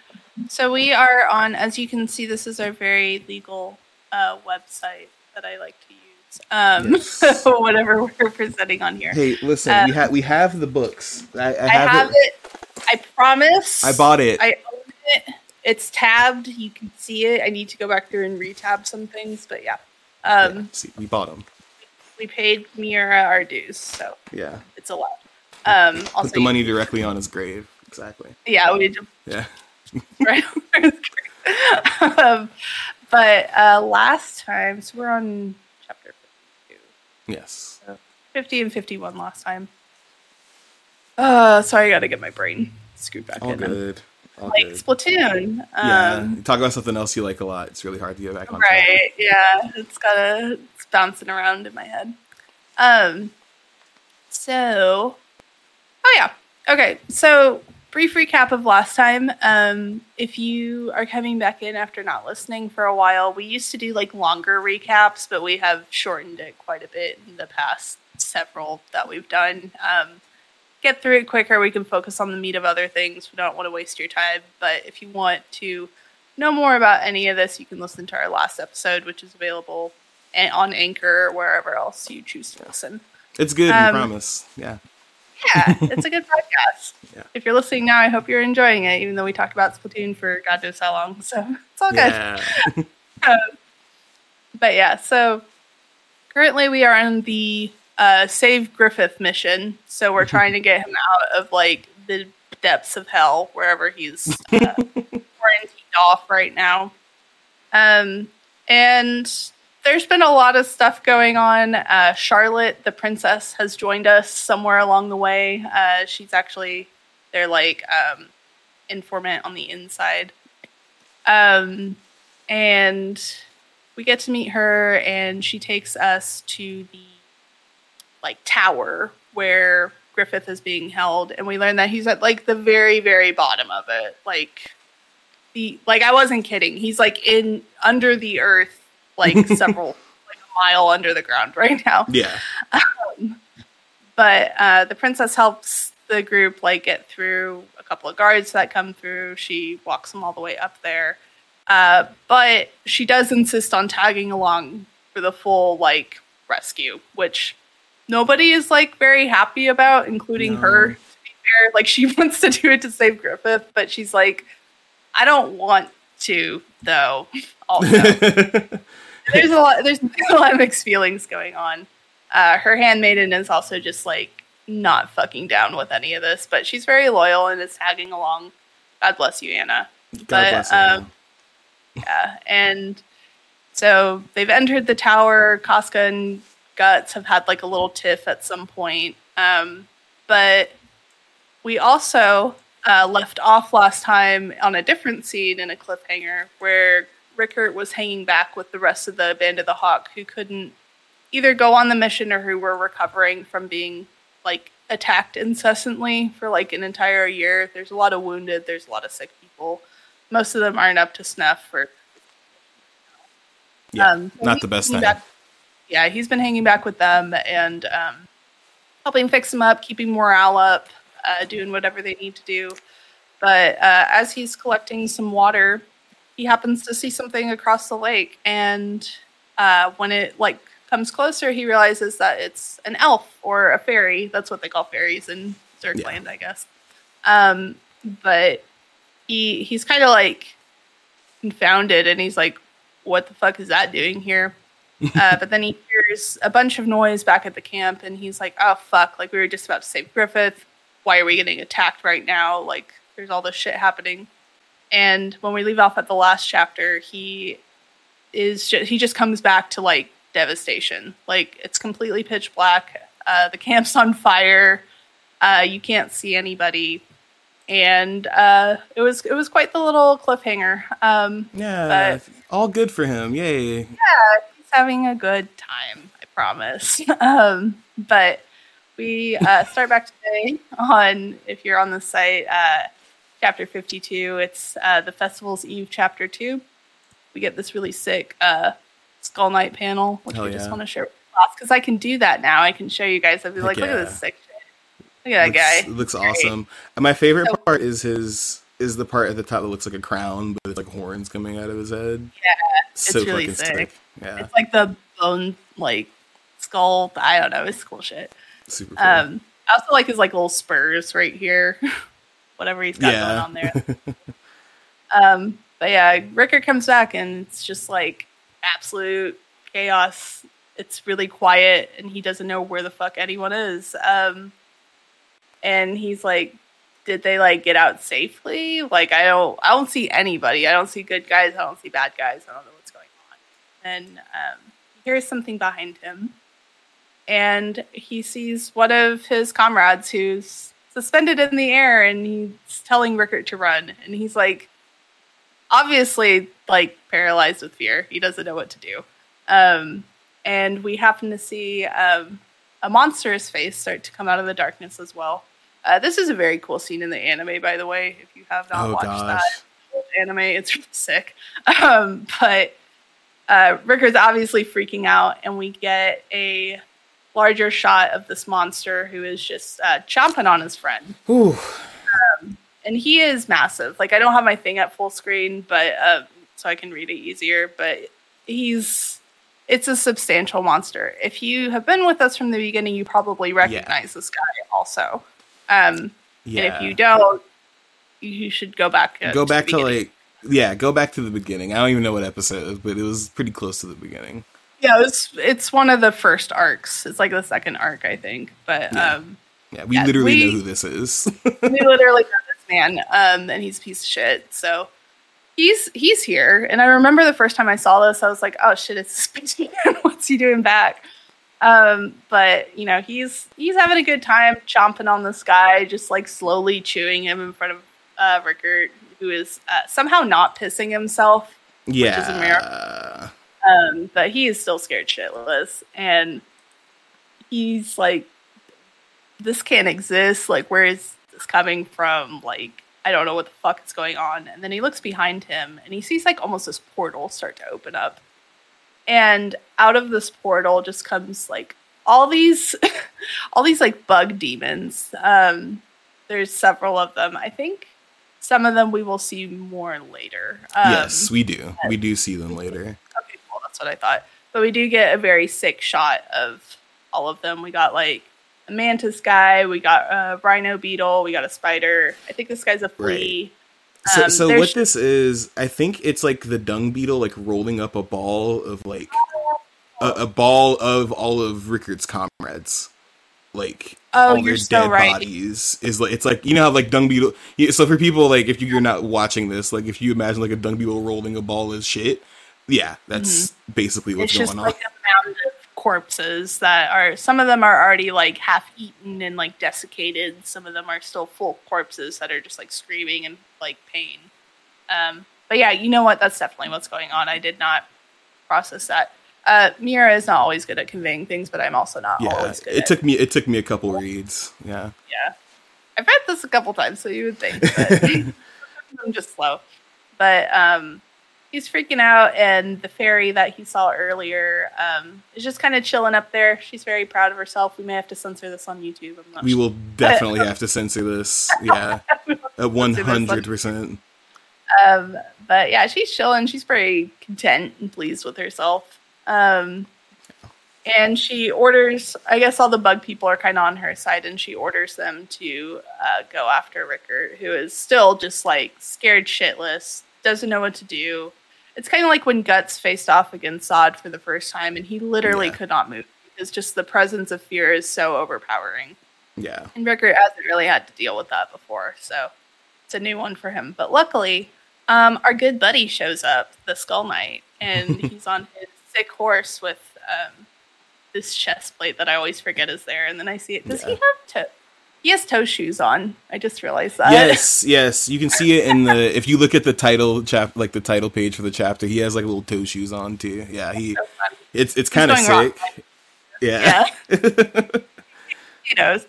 so we are on. As you can see, this is our very legal uh, website that I like to use. Um, Yes. <laughs> whatever we're presenting on here. Hey, listen, Uh, we have we have the books. I, I I have, have it. it. I promise. I bought it. I own it. It's tabbed. You can see it. I need to go back through and retab some things, but yeah. Um, Yeah, see, we bought them. We paid Miura our dues, so Yeah, it's allowed. Um, also, put the money directly on his grave. Exactly. Yeah, we did. Yeah. <laughs> Right. um, but uh, last time, so we're on chapter 52. Yes. 50 and 51 last time. Uh, so I gotta get my brain screwed back All in. good. Like. Splatoon. Um, yeah. You talk about something else you like a lot. It's really hard to get back on track. Right. Yeah. It's gotta it's bouncing around in my head. Um so Oh yeah. Okay. So brief recap of last time. Um if you are coming back in after not listening for a while, we used to do like longer recaps, but we have shortened it quite a bit in the past several that we've done. Um get through it quicker, we can focus on the meat of other things. We don't want to waste your time, but if you want to know more about any of this, you can listen to our last episode, which is available on Anchor or wherever else you choose to listen. It's good. Um, we promise. Yeah. Yeah, it's a good podcast. <laughs> Yeah. If you're listening now, I hope you're enjoying it, even though we talked about Splatoon for God knows how long. So it's all good. Yeah. <laughs> <laughs> But yeah, so currently we are on the uh, Save Griffith mission. So we're <laughs> trying to get him out of like the depths of hell, wherever he's uh, <laughs> quarantined off right now. Um, and there's been a lot of stuff going on. Uh, Charlotte, the princess, has joined us somewhere along the way. Uh, she's actually their like um, informant on the inside. Um, and we get to meet her, and she takes us to the like tower where Griffith is being held, and we learn that he's at like the very, very bottom of it. Like the like I wasn't kidding. He's like in under the earth, like <laughs> several like a mile under the ground <laughs> right now. Yeah. But uh, the princess helps the group like get through a couple of guards that come through. She walks them all the way up there. Uh, but she does insist on tagging along for the full like rescue, which nobody is like very happy about, including No. her. To be fair, like she <laughs> wants to do it to save Griffith, but she's like, I don't want to though. <laughs> Also, there's a lot. There's <laughs> a lot of mixed feelings going on. Uh, her handmaiden is also just like not fucking down with any of this, but she's very loyal and is tagging along. God bless you, Anna. God But, bless you. um, Yeah, and so they've entered the tower. Casca and Guts have had like a little tiff at some point, um, but we also uh, left off last time on a different scene in a cliffhanger where Rickert was hanging back with the rest of the band of the Hawk who couldn't either go on the mission or who were recovering from being like attacked incessantly for like an entire year. There's a lot of wounded, there's a lot of sick people. Most of them aren't up to snuff for yeah. um, Not the best thing. back- yeah, he's been hanging back with them and um, helping fix them up, keeping morale up, uh, doing whatever they need to do. But uh, as he's collecting some water, he happens to see something across the lake, and uh, when it like comes closer, he realizes that it's an elf or a fairy. That's what they call fairies in Zergland, I guess. Um, but he he's kind of like confounded, and he's like, "What the fuck is that doing here?" <laughs> uh, but then he hears a bunch of noise back at the camp, and he's like, "Oh fuck! Like we were just about to save Griffith. Why are we getting attacked right now? Like there's all this shit happening." And when we leave off at the last chapter, he is just, he just comes back to like devastation. Like it's completely pitch black. Uh, the camp's on fire. Uh, you can't see anybody, and uh, it was it was quite the little cliffhanger. Um, yeah, all good for him. Yay! Yeah, having a good time. I promise. <laughs> um, but we uh, start back today on if you're on the site, uh, chapter fifty-two. It's uh, the festival's eve, chapter two. We get this really sick Skull Knight panel, which Hell I just want to share with class because I can do that now. I can show you guys. I'd be Heck like, look at this sick Look at that looks, guy. Looks Great. awesome. And my favorite so, part is his is the part at the top that looks like a crown, but it's like horns coming out of his head. Yeah, so it's really sick. sick. Yeah, it's like the bone like skull. I don't know. It's cool shit. Super cool. Um, I also like his like little spurs right here. <laughs> Whatever he's got yeah. going on there. <laughs> um, but yeah, Rickert comes back and it's just like absolute chaos. It's really quiet and he doesn't know where the fuck anyone is. Um, and he's like, did they like get out safely? Like I don't I don't see anybody. I don't see good guys. I don't see bad guys. I don't know what's going on. And um, he hears something behind him, and he sees one of his comrades who's suspended in the air, and he's telling Rickert to run. And he's like, obviously, like paralyzed with fear. He doesn't know what to do. Um, and we happen to see um, a monstrous face start to come out of the darkness as well. Uh, this is a very cool scene in the anime, by the way. If you have not oh, watched gosh. that anime, it's sick. <laughs> Um, but uh, Rickert's obviously freaking out, and we get a larger shot of this monster who is just uh, chomping on his friend. Um, and he is massive. Like I don't have my thing at full screen, but uh, so I can read it easier. But he's it's a substantial monster. If you have been with us from the beginning, you probably recognize yeah. this guy also. Um, yeah. And if you don't, you should go back. Uh, go back to, to like yeah, go back to the beginning. I don't even know what episode, but it was pretty close to the beginning. Yeah, it's it's one of the first arcs. It's like the second arc, I think. But yeah, um, yeah we yeah, literally we, know who this is. <laughs> we literally know this man, um, and he's a piece of shit. So he's he's here, and I remember the first time I saw this, I was like, "Oh shit, it's Space <laughs> Man! What's he doing back?" Um, but you know, he's he's having a good time chomping on this guy, just like slowly chewing him in front of uh, Rickert, who is uh, somehow not pissing himself, yeah. which is a miracle. Um, but he is still scared shitless, and he's like, "This can't exist. Like, where is this coming from? Like, I don't know what the fuck is going on." And then he looks behind him, and he sees like almost this portal start to open up and out of this portal just comes like all these <laughs> all these like bug demons. Um there's several of them. I think some of them we will see more later. Um, yes we do. we do see them later. Okay cool. That's what i thought. But we do get a very sick shot of all of them. We got like a mantis guy. We got a rhino beetle. We got a spider. I think this guy's a flea. Right. So, um, so what this is, I think it's like the dung beetle, like rolling up a ball of like a, a ball of all of Rickert's comrades, like oh, all their dead right. bodies. Is like it's like you know how like dung beetle. So for people like if you're not watching this, like if you imagine like a dung beetle rolling a ball of shit, yeah, that's mm-hmm. basically what's it's going on. Like a mound of corpses that are some of them are already like half eaten and like desiccated. Some of them are still full corpses that are just like screaming and like pain. Um, but yeah, you know what? That's definitely what's going on. I did not process that. Uh, Miura is not always good at conveying things, but I'm also not yeah, always good. It took me it took me a couple reads. Yeah. Yeah. I've read this a couple times, so you would think, but <laughs> <laughs> I'm just slow. But um, he's freaking out, and the fairy that he saw earlier um, is just kind of chilling up there. She's very proud of herself. We may have to censor this on YouTube. we sure. will <laughs> definitely have to censor this. Yeah, <laughs> at one hundred percent. Um, but yeah, she's chilling. She's very content and pleased with herself. Um, and she orders. I guess all the bug people are kind of on her side, and she orders them to uh, go after Rickert, who is still just like scared shitless, doesn't know what to do. It's kind of like when Guts faced off against Zod for the first time, and he literally Yeah. could not move because just the presence of fear is so overpowering. Yeah. And Rickert hasn't really had to deal with that before, so it's a new one for him. But luckily, um, our good buddy shows up, the Skull Knight, and <laughs> he's on his sick horse with um, this chest plate that I always forget is there. And then I see it. Does he have toe? He has toe shoes on. I just realized that. Yes, <laughs> yes. You can see it in the if you look at the title chap like the title page for the chapter, he has like little toe shoes on too. Yeah, he So it's it's kind of going wrong. sick. Yeah. <laughs> he knows.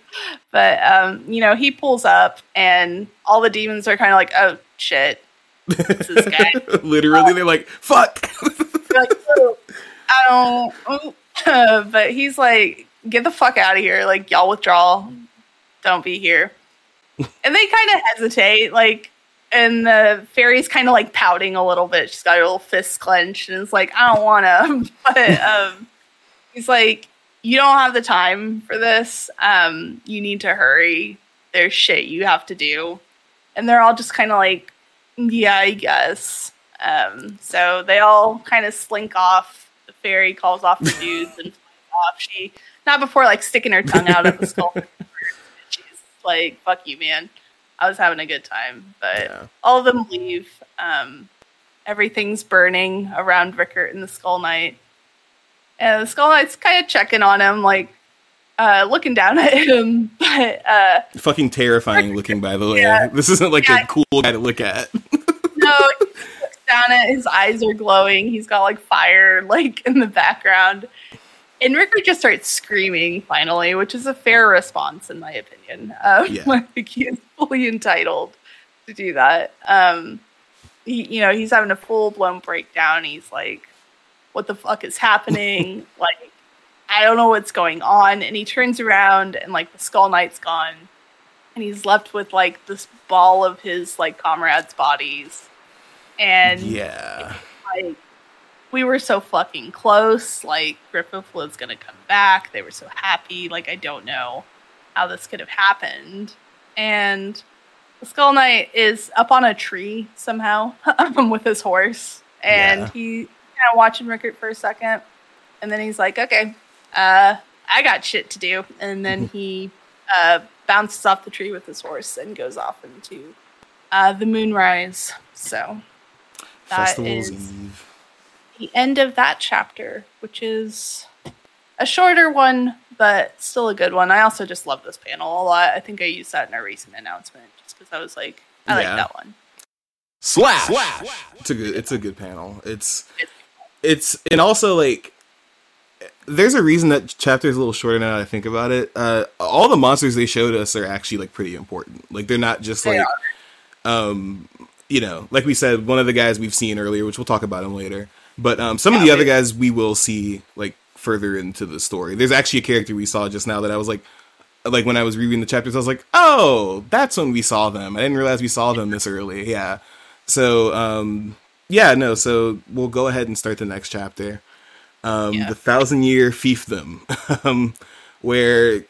But um, you know, he pulls up and all the demons are kind of like, "Oh shit, this guy." <laughs> Literally they're like, "Fuck." They're like, "Oh, I don't. oh." but he's like, "Get the fuck out of here! Like, y'all withdraw. Don't be here." and they kind of hesitate, like. And the fairy's kind of like pouting a little bit. She's got her little fists clenched, and it's like, I don't want to. <laughs> But um, he's like, you don't have the time for this. Um, you need to hurry. There's shit you have to do. And they're all just kind of like, yeah, I guess. Um, so they all kind of slink off. The fairy calls off the dudes and <laughs> flies off. She, not before like sticking her tongue out at the skull. Like, fuck you, man. I was having a good time. But Yeah. all of them leave. Um, everything's burning around Rickert and the Skull Knight. And the Skull Knight's kind of checking on him, like uh, looking down <laughs> at him. But uh, Fucking terrifying looking by the way. Yeah. <laughs> This isn't like Yeah. a cool guy to look at. <laughs> no, he looks down at his eyes are glowing. He's got like fire like in the background. And Rickert just starts screaming finally, which is a fair response in my opinion. Um, Yeah. <laughs> I think he is fully entitled to do that. Um, he, you know, he's having a full blown breakdown. He's like, "What the fuck is happening?" <laughs> like, I don't know what's going on. And he turns around, and like the Skull Knight's gone, and he's left with like this ball of his like comrades' bodies, and yeah. like we were so fucking close. Like Griffith was gonna come back. They were so happy. Like I don't know how this could have happened. And the Skull Knight is up on a tree somehow <laughs> with his horse, and Yeah. he kind of watching Rickert for a second, and then he's like, "Okay, uh, I got shit to do," and then <laughs> he uh, bounces off the tree with his horse and goes off into uh, the moonrise. So that Festival's is Eve. The end of that chapter, which is a shorter one, but still a good one. I also just love this panel a lot. I think I used that in our recent announcement just because I was like, I Yeah. like that one. Slash. It's a good. It's a good panel. It's it's and also like there's a reason that chapter is a little shorter now that I think about it. Uh, all the monsters they showed us are actually like pretty important. Like they're not just like um you know like we said one of the guys we've seen earlier, which we'll talk about him later. But um some of the other guys we will see like further into the story. There's actually a character we saw just now that I was like like when I was reading the chapters, I was like, oh, that's when we saw them. I didn't realize we saw them this early. Yeah. So, um, yeah, no. So we'll go ahead and start the next chapter. Um, Yeah. the thousand year fiefdom, <laughs> um, where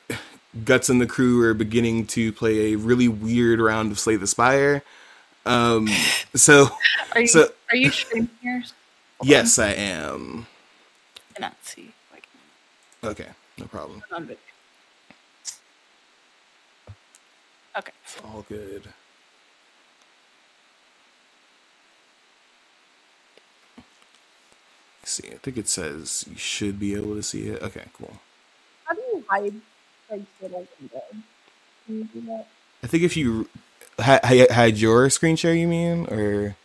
Guts and the crew are beginning to play a really weird round of Slay the Spire. Um, so Are you So- are you streaming yours? Hold yes, I am. I cannot see. Like Okay, no problem. Okay. All good. Let's see, I think it says you should be able to see it. Okay, cool. How do you hide Craig's little window? Can you do that? I think if you had your screen share, you mean, or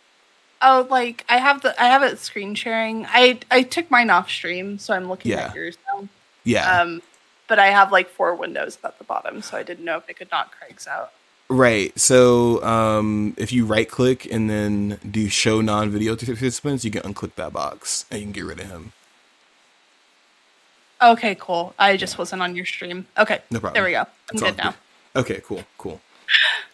Oh, like I have the I have it screen sharing. I I took mine off stream, so I'm looking Yeah. at yours now. yeah, Um, but I have like four windows at the bottom, so I didn't know if I could knock Craig's out. right. So, um, if you right click and then do show non video participants, you can unclick that box and you can get rid of him. Okay, cool. I just wasn't on your stream. Okay, No problem. There we go. I'm good now. Okay, cool, cool.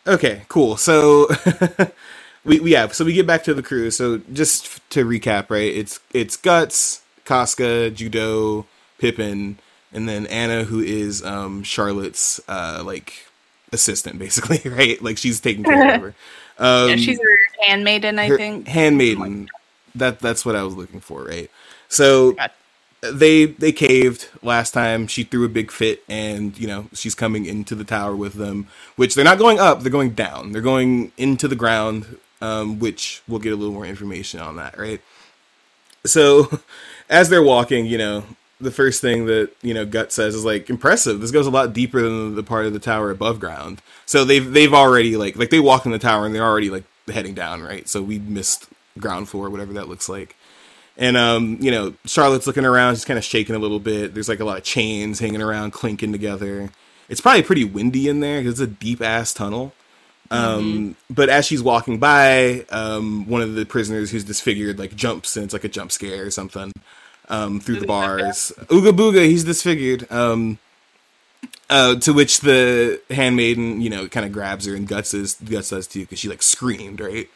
Okay, cool. So <laughs> we, we yeah, so we get back to the crew. So just to recap, right? It's it's Guts, Casca, Judeau, Pippin, and then Anna, who is um, Charlotte's uh, like assistant, basically, <laughs> right? Like she's taking care of <laughs> her. Um, yeah, she's her handmaiden, I her think. handmaiden. That that's what I was looking for, right? So they they caved last time. She threw a big fit, and you know she's coming into the tower with them. Which they're not going up; they're going down. They're going into the ground. Um, which we'll get a little more information on that, right? So, <laughs> as they're walking, you know, the first thing that you know Gut says is like impressive. This goes a lot deeper than the part of the tower above ground. So they've they've already like like they walk in the tower and they're already like heading down, right? So we missed ground floor, whatever that looks like. And um, you know, Charlotte's looking around, she's kind of shaking a little bit. There's like a lot of chains hanging around, clinking together. It's probably pretty windy in there because it's a deep ass tunnel. Um, but as she's walking by, um, one of the prisoners who's disfigured like jumps and it's like a jump scare or something um, through the bars. Ooga booga, he's disfigured. Um, uh, to which the handmaiden, you know, kind of grabs her and guts is guts does too because she like screamed right.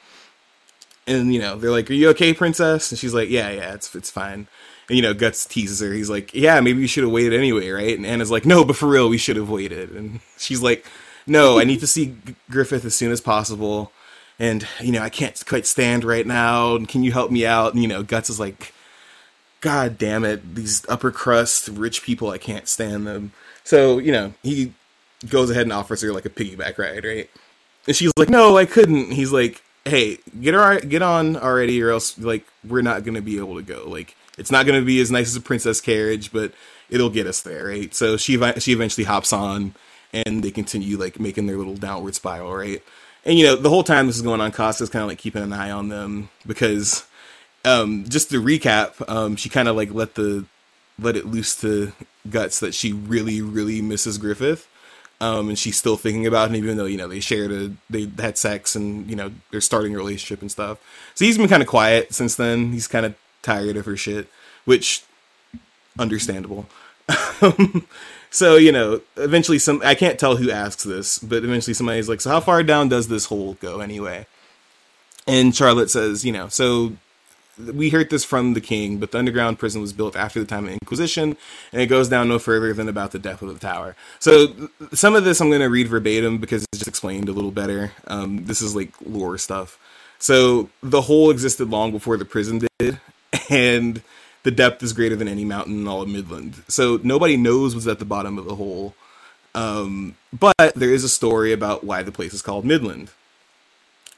And you know they're like, "Are you okay, princess?" And she's like, "Yeah, yeah, it's it's fine." And you know, Guts teases her. He's like, "Yeah, maybe you should have waited anyway, right?" And Anna's like, "No, but for real, we should have waited." And she's like, "No, I need to see Griffith as soon as possible." And you know, I can't quite stand right now. And can you help me out? And you know, Guts is like, God damn it, these upper crust rich people, I can't stand them. So, you know, he goes ahead and offers her like a piggyback ride, right? And she's like, No, I couldn't. He's like, Hey, get her get on already, or else like we're not gonna be able to go. Like, it's not gonna be as nice as a princess carriage, but it'll get us there, right? So she she eventually hops on, and they continue like making their little downward spiral, right? And you know, the whole time this is going on, Casca's kind of like keeping an eye on them because um, just to recap, um, she kind of like let the let it loose to guts that she really, really misses Griffith. Um, and she's still thinking about him, even though you know they shared a they had sex and you know they're starting a relationship and stuff. So he's been kind of quiet since then. He's kind of tired of her shit, which understandable. <laughs> so you know, eventually some I can't tell who asks this, but eventually somebody's like, "So how far down does this hole go anyway?" And Charlotte says, "You know, so we heard this from the king, but the underground prison was built after the time of Inquisition, and it goes down no further than about the depth of the tower. So some of this I'm going to read verbatim because it's just explained a little better. Um, this is like lore stuff. So the hole existed long before the prison did, <laughs> and the depth is greater than any mountain in all of Midland. So nobody knows what's at the bottom of the hole. Um, but there is a story about why the place is called Midland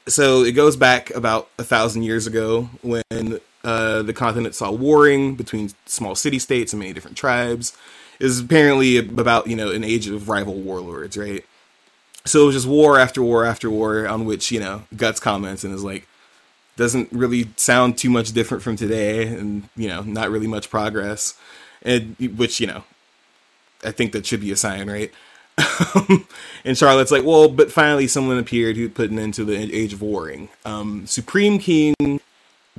so it goes back about a thousand years ago when uh, the continent saw warring between small city states and many different tribes. It was apparently about you know an age of rival warlords, right? So it was just war after war after war on which you know Guts comments and is like doesn't really sound too much different from today, and you know not really much progress, and which you know I think that should be a sign, right? <laughs> and Charlotte's like, well, but finally someone appeared who put an end to the age of warring. Um, Supreme King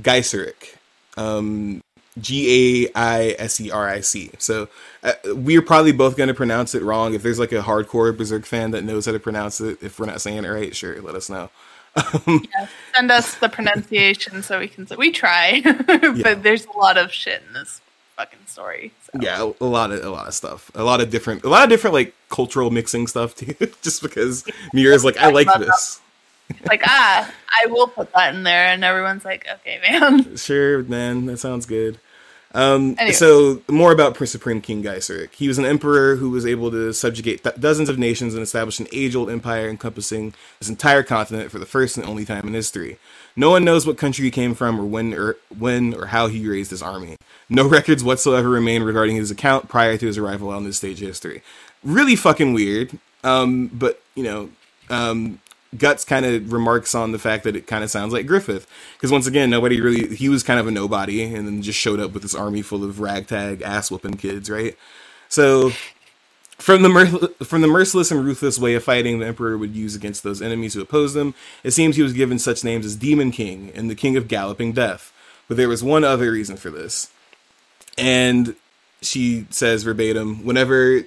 Geiseric. Um, G A I S E R I C. So uh, we're probably both going to pronounce it wrong. If there's like a hardcore Berserk fan that knows how to pronounce it, if we're not saying it right, sure, let us know. Yeah, send us the pronunciation so we can. So We try, <laughs> but Yeah. there's a lot of shit in this fucking story. So. Yeah, a, a lot of a lot of stuff, a lot of different, a lot of different like cultural mixing stuff too. <laughs> Just because Miura's like, I like this. like ah, I will put that in there, and everyone's like, okay, man. Sure, man, that sounds good. Um, so more about Prince Supreme King Geiseric. He was an emperor who was able to subjugate th- dozens of nations and establish an age-old empire encompassing this entire continent for the first and only time in history. No one knows what country he came from or when or when or how he raised his army. No records whatsoever remain regarding his account prior to his arrival on this stage of history. Really fucking weird. Um, but you know, um, Guts kind of remarks on the fact that it kind of sounds like Griffith because once again nobody really he was kind of a nobody and then just showed up with this army full of ragtag ass whooping kids, right? So from the mirth- from the merciless and ruthless way of fighting the emperor would use against those enemies who opposed him, it seems he was given such names as Demon King and the King of Galloping Death. But there was one other reason for this, and she says verbatim: whenever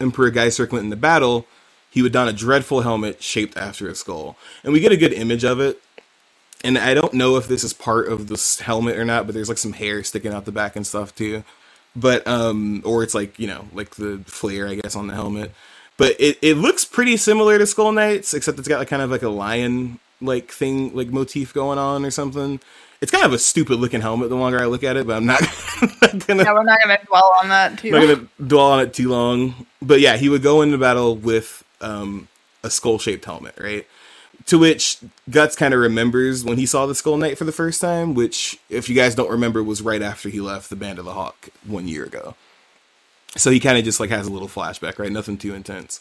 Emperor Geiseric went into battle, he would don a dreadful helmet shaped after a skull. And we get a good image of it. And I don't know if this is part of this helmet or not, but there's like some hair sticking out the back and stuff too. but um, or it's like you know like the flare I guess on the helmet. But it, it looks pretty similar to Skull Knights, except it's got like kind of like a lion like thing like motif going on or something. It's kind of a stupid looking helmet the longer I look at it, but I'm not, <laughs> not gonna. Yeah, we're not gonna dwell on that too. Not gonna dwell on it too long. But yeah, he would go into battle with um, a skull shaped helmet, right? To which Guts kind of remembers when he saw the Skull Knight for the first time, which, if you guys don't remember, was right after he left the Band of the Hawk one year ago. So he kind of just like has a little flashback, right? Nothing too intense.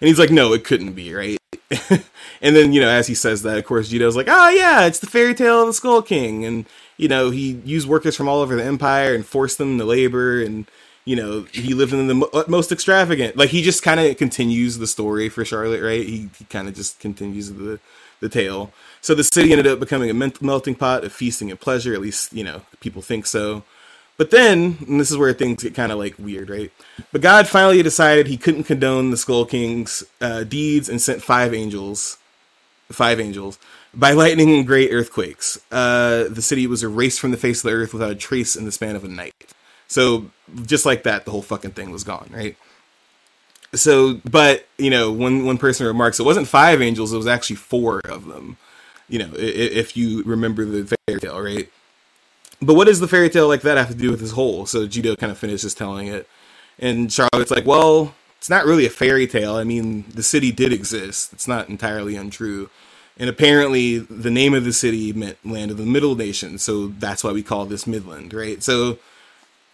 And he's like, no, it couldn't be, right? <laughs> and then, you know, as he says that, of course, Judeau's like, oh, yeah, it's the fairy tale of the Skull King. And, you know, he used workers from all over the empire and forced them to labor. And, you know, he lived in the most extravagant. Like, he just kind of continues the story for Charlotte, right? He, he kind of just continues the, the tale. So the city ended up becoming a melting pot of feasting and pleasure. At least, you know, people think so. But then, and this is where things get kind of like weird, right? But God finally decided he couldn't condone the Skull King's uh, deeds and sent five angels, five angels, by lightning and great earthquakes. Uh, the city was erased from the face of the earth without a trace in the span of a night. So just like that, the whole fucking thing was gone, right? So, but you know, one one person remarks it wasn't five angels; it was actually four of them. You know, if you remember the fairy tale, right? But what does the fairy tale like that have to do with this whole? So Judeau kind of finishes telling it, and Charlotte's like, "Well, it's not really a fairy tale. I mean, the city did exist. It's not entirely untrue." And apparently, the name of the city meant land of the Middle Nation, so that's why we call this Midland, right? So,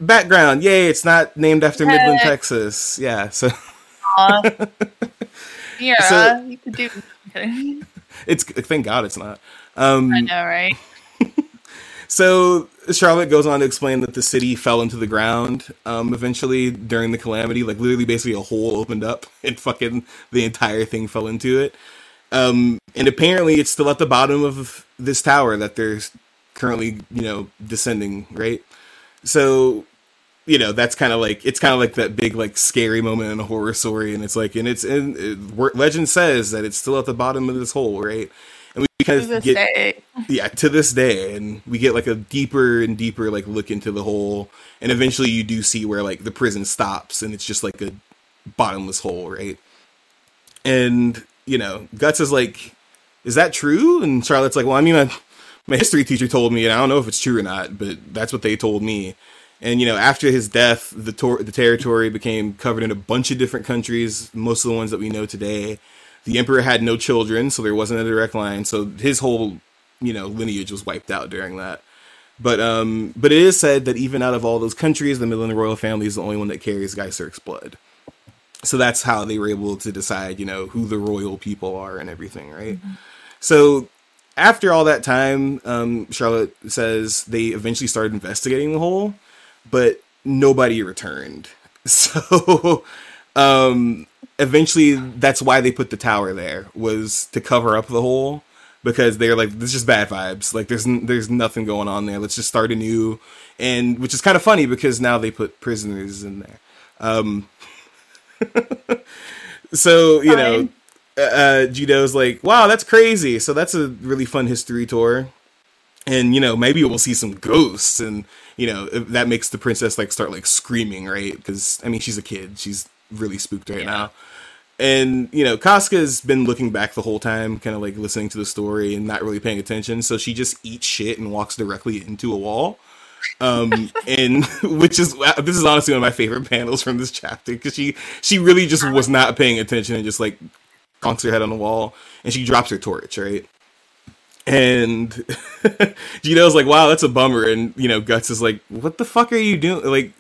background, yay! It's not named after. Midland, Texas. Yeah, so. yeah, <laughs> so, you could do. <laughs> it's thank God it's not. Um, I know, right? <laughs> So Charlotte goes on to explain that the city fell into the ground um, eventually during the calamity. Like literally, basically, a hole opened up and fucking the entire thing fell into it. Um, and apparently, it's still at the bottom of this tower that they're currently, you know, descending. Right. So, you know, that's kind of like it's kind of like that big like scary moment in a horror story, and it's like, and it's in it, uh, legend says that it's still at the bottom of this hole, right? and we kind of get day. yeah to this day and we get like a deeper and deeper like look into the hole and eventually you do see where like the prison stops and it's just like a bottomless hole right and you know guts is like is that true and charlotte's like well i mean my, my history teacher told me and i don't know if it's true or not but that's what they told me and you know after his death the tor- the territory became covered in a bunch of different countries most of the ones that we know today the emperor had no children, so there wasn't a direct line. So his whole, you know, lineage was wiped out during that. But um, but it is said that even out of all those countries, the Midland royal family is the only one that carries Geiseric's blood. So that's how they were able to decide, you know, who the royal people are and everything, right? Mm-hmm. So after all that time, um, Charlotte says they eventually started investigating the hole, but nobody returned. <laughs> So um, eventually that's why they put the tower there was to cover up the hole because they're like this is just bad vibes. Like there's there's nothing going on there. Let's just start anew. And which is kind of funny because now they put prisoners in there. Um <laughs> so you know uh judeau's like wow that's crazy. So that's a really fun history tour. And you know maybe we'll see some ghosts and you know that makes the princess like start like screaming right because i mean she's a kid she's really spooked right yeah. now. And you know, Casca's been looking back the whole time, kind of like listening to the story and not really paying attention. So she just eats shit and walks directly into a wall. um <laughs> and <laughs> which is this is honestly one of my favorite panels from this chapter because she she really just was not paying attention and just like conks her head on the wall and she drops her torch right and <laughs> Gino's like wow that's a bummer. And you know guts is like what the fuck are you doing? Like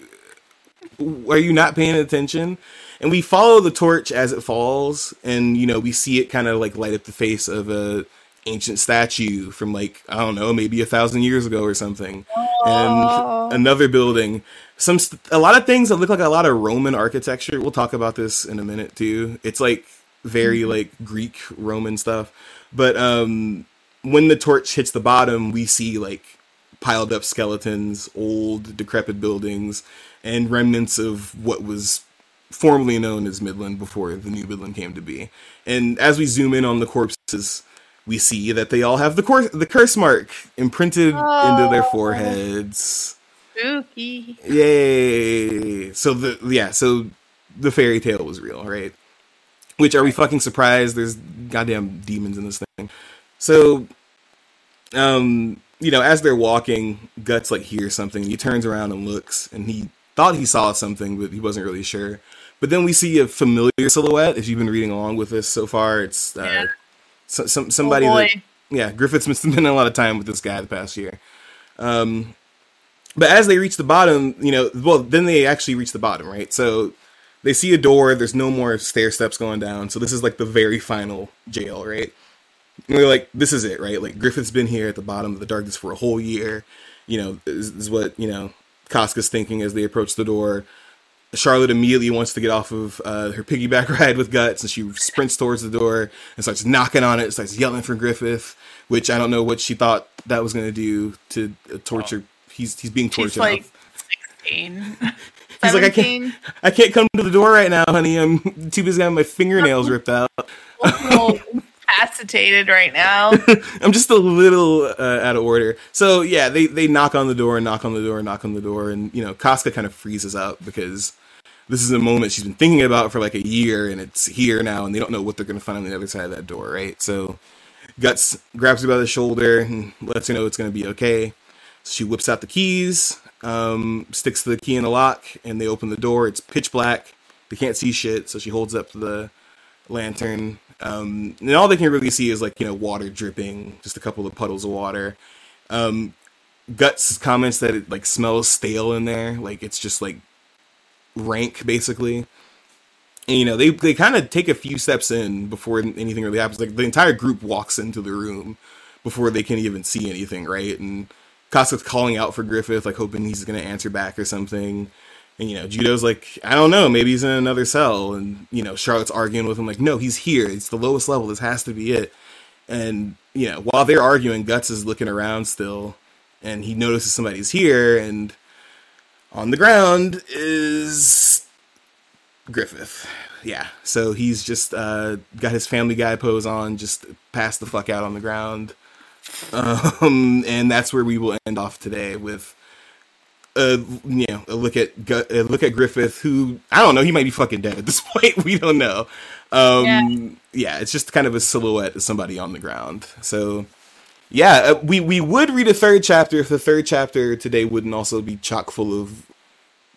are you not paying attention? And we follow the torch as it falls and you know we see it kind of like light up the face of a ancient statue from like i don't know maybe a thousand years ago or something. Aww. and another building. Some st- a lot of things that look like a lot of roman architecture we'll talk about this in a minute too. It's like very mm-hmm. like greek roman stuff. But um when the torch hits the bottom we see like piled up skeletons old decrepit buildings and remnants of what was formerly known as Midland before the new Midland came to be. And as we zoom in on the corpses, we see that they all have the cor- the curse mark imprinted oh. into their oh. foreheads. Spooky. Yay! So the yeah, so the fairy tale was real, right? Which are we fucking surprised? There's goddamn demons in this thing. So, um, you know, as they're walking, Guts like hears something. He turns around and looks, and he thought he saw something, but he wasn't really sure. But then we see a familiar silhouette. If you've been reading along with us so far, it's uh, Yeah. so, some somebody Oh, that yeah, Griffith's been <laughs> spending a lot of time with this guy the past year. Um, but as they reach the bottom, you know, well, then they actually reach the bottom, right? So they see a door. There's no more stair steps going down. So this is like the very final jail, right? And they're like, this is it, right? Like Griffith's been here at the bottom of the darkness for a whole year. You know, is, is what you know. Casca's thinking as they approach the door. Charlotte immediately wants to get off of uh, her piggyback <laughs> ride with Guts, and she sprints towards the door and starts knocking on it. Starts yelling for Griffith, which I don't know what she thought that was going to do to uh, torture. He's he's being tortured. She's like 16. <laughs> He's like, I can't, I can't come to the door right now, honey. I'm too busy having my fingernails ripped out. Incapacitated right now. <laughs> I'm just a little uh, out of order. So yeah, they they knock on the door and knock on the door and knock on the door, and you know, Casca kind of freezes up because this is a moment she's been thinking about for like a year, and it's here now, and they don't know what they're going to find on the other side of that door, right? So Guts grabs her by the shoulder and lets her know it's going to be okay. She whips out the keys, um, sticks the key in the lock, and they open the door. It's pitch black. They can't see shit, so she holds up the lantern. Um, and all they can really see is like you know water dripping, just a couple of puddles of water. Um, Guts comments that it like smells stale in there, like it's just like rank basically. And you know they they kind of take a few steps in before anything really happens. Like the entire group walks into the room before they can even see anything, right? And Casca's calling out for Griffith, like hoping he's gonna answer back or something. And you know, Judeau's like, I don't know, maybe he's in another cell. And you know, Charlotte's arguing with him, like, no, he's here. It's the lowest level. This has to be it. And you know, while they're arguing, Guts is looking around still, and he notices somebody's here. And on the ground is Griffith. Yeah, so he's just uh, got his Family Guy pose on, just passed the fuck out on the ground. <laughs> Um, and that's where we will end off today with uh, you know, a look at a look at Griffith, who I don't know, he might be fucking dead at this <laughs> point. We don't know. Um, Yeah. yeah. it's just kind of a silhouette of somebody on the ground. So, yeah, uh, we we would read a third chapter if the third chapter today wouldn't also be chock full of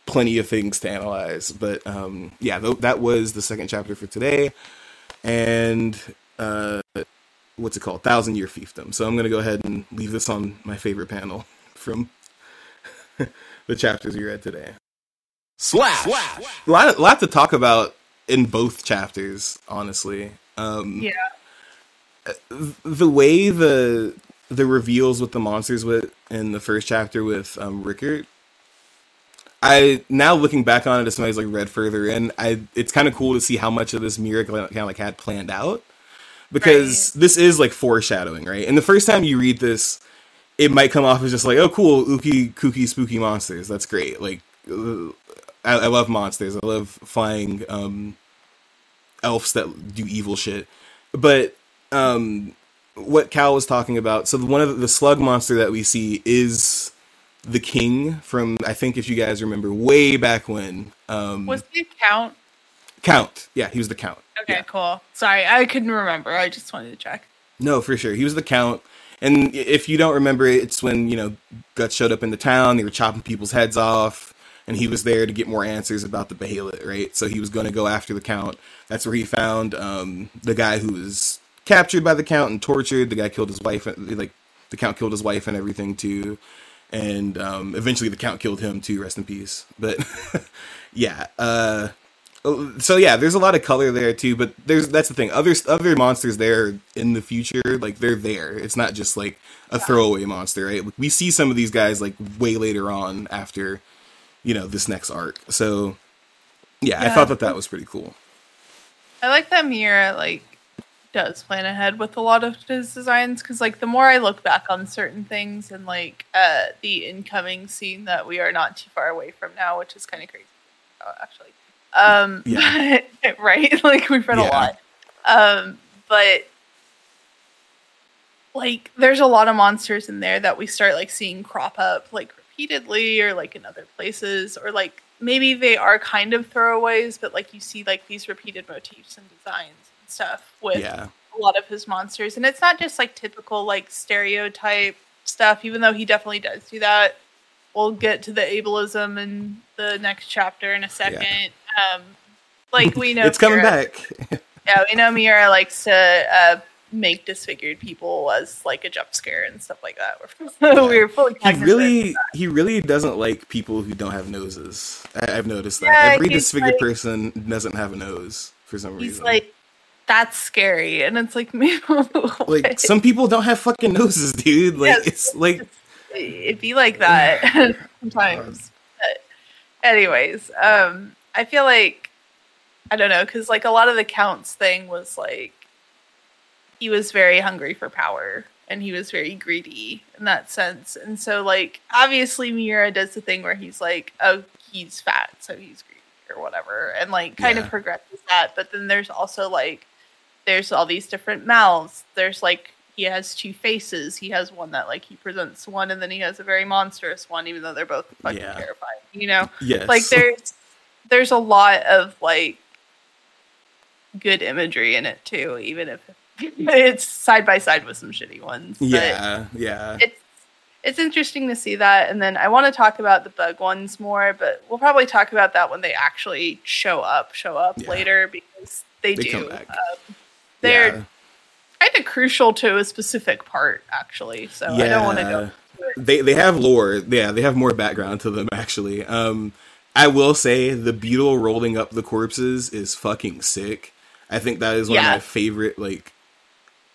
plenty of things to analyze. But um, yeah, th- that was the second chapter for today, and uh, what's it called? Thousand Year Fiefdom. So I'm gonna go ahead and leave this on my favorite panel <laughs> from <laughs> the chapters you read today. Slash. A lot, a lot to talk about in both chapters, honestly. Um, yeah. the way the the reveals with the monsters with in the first chapter with um, Rickert, I now looking back on it as somebody's like read further in, I it's kind of cool to see how much of this Miura kind of like had planned out because this is like foreshadowing, right? And the first time you read this, it might come off as just like, oh, cool, ooky, kooky, spooky monsters. That's great. Like, uh, I, I love monsters. I love flying um, elves that do evil shit. But um, what Cal was talking about, so the, one of the, the slug monster that we see is the king from I think if you guys remember way back when um, Was the count? Count. Yeah, he was the Count. Okay, Yeah. cool. Sorry, I couldn't remember. I just wanted to check. No, for sure. He was the count. And if you don't remember, it's when, you know, Guts showed up in the town, they were chopping people's heads off, and he was there to get more answers about the Behelit, right? So he was going to go after the count. That's where he found um, the guy who was captured by the count and tortured. The guy killed his wife, like, the count killed his wife and everything, too. And um, eventually the count killed him, too, rest in peace. But, <laughs> yeah, uh, so yeah, there's a lot of color there too, but there's that's the thing. Other other monsters there in the future, like they're there. It's not just like a throwaway monster, right? We see some of these guys like way later on after, you know, this next arc. So yeah, I thought that that was pretty cool. I like that Miura like does plan ahead with a lot of his designs because like the more I look back on certain things and like uh the incoming scene that we are not too far away from now, which is kind of crazy, uh, actually. Um, Yeah. <laughs> right? <laughs> Like we've read Yeah. a lot, um, but like there's a lot of monsters in there that we start like seeing crop up like repeatedly or like in other places or like maybe they are kind of throwaways but like you see like these repeated motifs and designs and stuff with Yeah. a lot of his monsters and it's not just like typical like stereotype stuff even though he definitely does do that we'll get to the ableism in the next chapter in a second um like we know it's coming back. <laughs> yeah we know Miura likes to uh make disfigured people as like a jump scare and stuff like that <laughs> we're, we're fully he really he really doesn't like people who don't have noses. I, I've noticed that. Yeah, Every disfigured like- person doesn't have a nose for some he's reason. like that's scary and it's like <laughs> man, like some people don't have fucking noses, dude. Like Yes. it's like it'd be like that sometimes. But anyways, um, I feel like I don't know because like a lot of the counts thing was like he was very hungry for power and he was very greedy in that sense, and so like obviously Miura does the thing where he's like, oh, he's fat, so he's greedy or whatever, and like kind of progresses that. But then there's also like there's all these different mouths. There's like he has two faces. He has one that like he presents one, and then he has a very monstrous one, even though they're both fucking Yeah. terrifying. You know, yes. like there's there's a lot of like good imagery in it too, even if <laughs> it's side by side with some shitty ones. But Yeah, yeah. it's it's interesting to see that, and then I want to talk about the bug ones more, but we'll probably talk about that when they actually show up, show up Yeah. later because they, They do. come back. Um, they're yeah. kind of crucial to a specific part, actually. So I don't want to go. They they have lore. Yeah, they have more background to them <laughs> actually. Um I will say the beetle rolling up the corpses is fucking sick. I think that is one Yeah. of my favorite like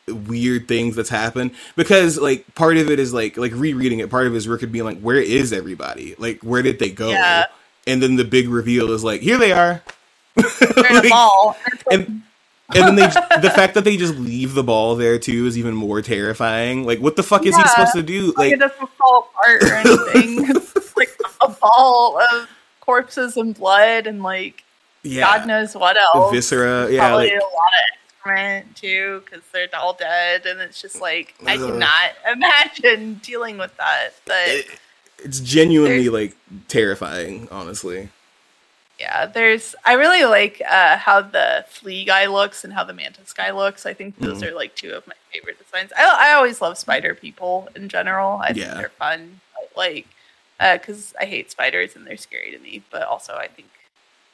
weird things that's happened because like part of it is like like rereading it part of it is Rick could be like where is everybody like where did they go Yeah. and then the big reveal is like here they are They're in a <laughs> Like, and and then they the fact that they just leave the ball there too is even more terrifying like what the fuck is he supposed to do Like, like it doesn't fall apart or anything. <laughs> it's like a ball of corpses and blood and like yeah God knows what else. viscera yeah Probably like a lot of excrement too because they're all dead, and it's just like I Ugh. cannot <laughs> imagine dealing with that. But it, it's genuinely like terrifying honestly yeah, there's. I really like uh, how the flea guy looks and how the mantis guy looks. I think those Mhm. are like two of my favorite designs. I, I always love spider people in general. I think they're fun. Like, because I hate spiders and they're scary to me, but also I think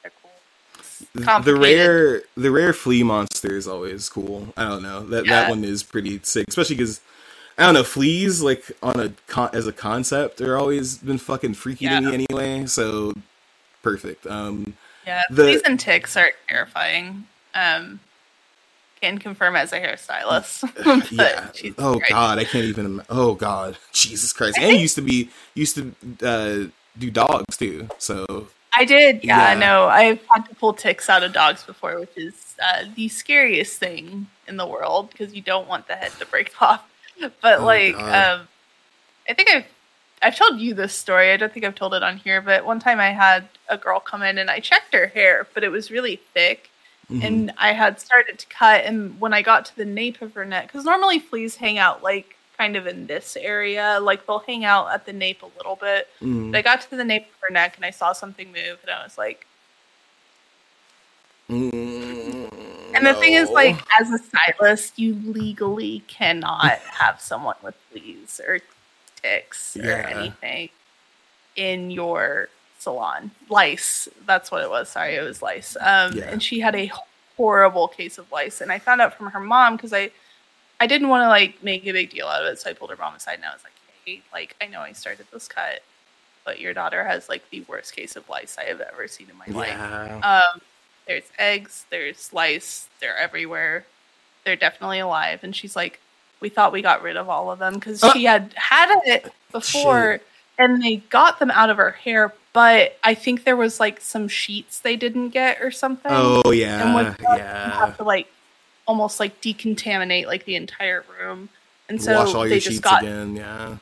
they're cool. The rare the rare flea monster is always cool i don't know that that one is pretty sick especially because i don't know fleas like on a con- as a concept they're always been fucking freaky Yeah. to me anyway so perfect um Yeah, The- fleas and ticks are terrifying. Um, can confirm as a hairstylist. <laughs> <laughs> yeah oh Christ. god i can't even oh god jesus christ and used to be used to uh do dogs too so I did. Yeah, Yeah. no, I've had to pull ticks out of dogs before, which is uh, the scariest thing in the world because you don't want the head to break <laughs> off. But Oh, like, um, I think I've I've told you this story. I don't think I've told it on here, but one time I had a girl come in and I checked her hair, but it was really thick. Mhm. and I had started to cut. And when I got to the nape of her neck, because normally fleas hang out like kind of in this area, like they'll hang out at the nape a little bit. Mhm. But I got to the nape of her neck and I saw something move, and I was like, Mm, and the thing is, like, as a stylist, you legally cannot <laughs> have someone with fleas or ticks or anything in your salon. Lice, that's what it was. Sorry, it was lice. Um, Yeah. And she had a horrible case of lice, and I found out from her mom because I, I didn't want to like make a big deal out of it, so I pulled her mom aside and I was like, "Hey, like, I know I started this cut, but your daughter has like the worst case of lice I have ever seen in my life." Um, there's eggs, there's lice, they're everywhere. They're definitely alive. And she's like, we thought we got rid of all of them because Ah! she had had it before and they got them out of her hair. But I think there was like some sheets they didn't get or something. oh and yeah with that, you yeah have to like almost like decontaminate like the entire room. And so they just got again yeah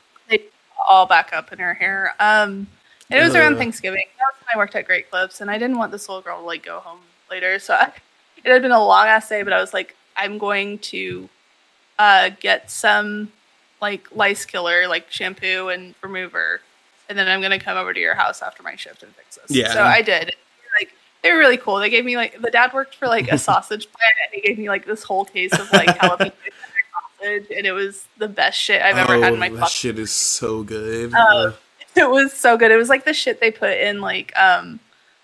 all back up in her hair. Um, it was around Thanksgiving. That was when I worked at Great Clips, and I didn't want this little girl to like go home later. So I, it had been a long ass day, but I was like, I'm going to uh, get some like lice killer, like shampoo and remover, and then I'm gonna come over to your house after my shift and fix this. Yeah. So I did. Like they were really cool. They gave me like the dad worked for like a <laughs> sausage plant, and he gave me like this whole case of like <laughs> jalapeno sausage, and it was the best shit I've ever had in my Oh, that fucking shit is so good. Uh, it was so good. It was like the shit they put in like um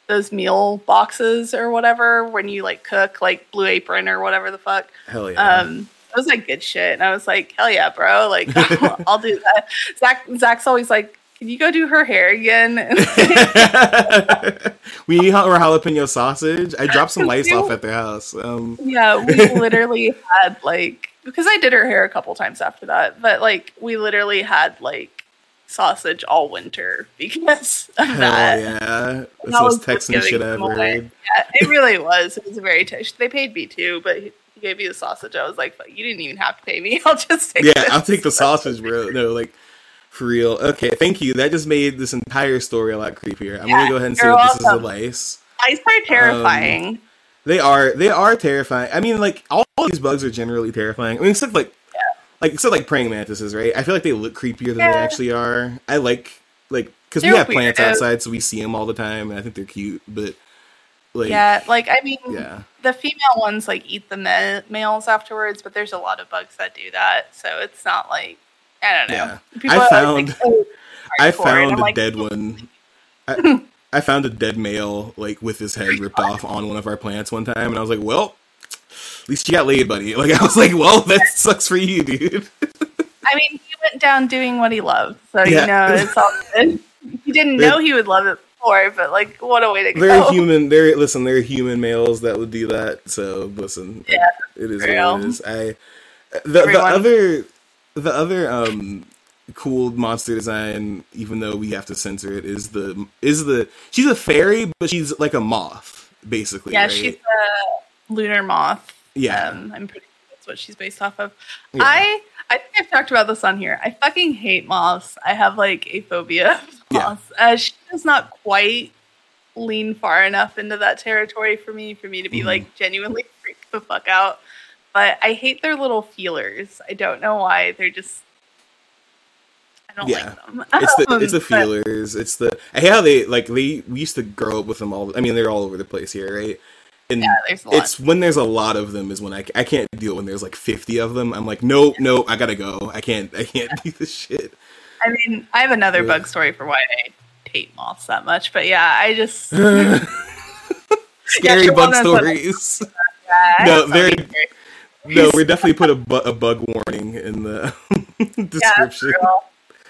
those meal boxes or whatever when you like cook like Blue Apron or whatever the fuck. Hell yeah. Um, it was like good shit, and I was like, hell yeah, bro! Like <laughs> I'll, I'll do that. Zach Zach's always like, can you go do her hair again? <laughs> <laughs> we need more jalapeno sausage. I dropped some lice off at their house. Um, yeah, we <laughs> literally had like because I did her hair a couple times after that, but like we literally had like sausage all winter because of hell that. yeah. That's the most Texan shit ever. Yeah, it really was. It was very touch. They paid me too, but he gave me the sausage. I was like, "Fuck, you didn't even have to pay me. I'll just take Yeah, this." I'll take the sausage, bro. No, like for real. Okay, thank you. That just made this entire story a lot creepier. I'm Yeah, gonna go ahead and say this is a lice. Lice are um, terrifying. They are they are terrifying. I mean, like all these bugs are generally terrifying. I mean, except like like except like praying mantises, right? I feel like they look creepier than Yeah. they actually are. I like like because we have plants outside, so we see them all the time, and I think they're cute. But like, yeah, like I mean, yeah, the female ones like eat the ma- males afterwards, but there's a lot of bugs that do that, so it's not like I don't know. Yeah. People I found- oh, like, so <laughs> I found a like, dead one. <laughs> I, I found a dead male like with his head ripped off on one of our plants one time, and I was like, well. At least you got laid, buddy. <laughs> Like I was like, well, that sucks for you, dude. I mean, he went down doing what he loved, so Yeah. you know it's all good. He didn't know he would love it before, but like, what a way to They're go! human. They're listen. They're human males that would do that. So listen, Yeah, it is real. what it is. I the the other the other um cool monster design, even though we have to censor it, is the is the she's a fairy, but she's like a moth, basically. Yeah, right? she's a lunar moth. yeah. Um, I'm pretty sure that's what she's based off of. Yeah. I I think I've talked about this on here. I fucking hate moths. I have like a phobia of Yeah. Uh, she does not quite lean far enough into that territory for me for me to be Mhm. like genuinely freaked the fuck out. But I hate their little feelers. I don't know why. They're just I don't Yeah. like them. <laughs> It's the it's the feelers. It's the I hate how they like they we used to grow up with them all. I mean, they're all over the place here, right? And Yeah, there's a lot. it's when there's a lot of them is when I, I can't deal when there's like 50 of them. I'm like, no, no, I gotta go. I can't I can't <laughs> do this shit. I mean, I have another Ugh. bug story for why I hate moths that much, but yeah, I just <laughs> Scary bug one of those- stories. I No, very- stories. No, we definitely put a, bu- a bug warning in the <laughs> description. girl.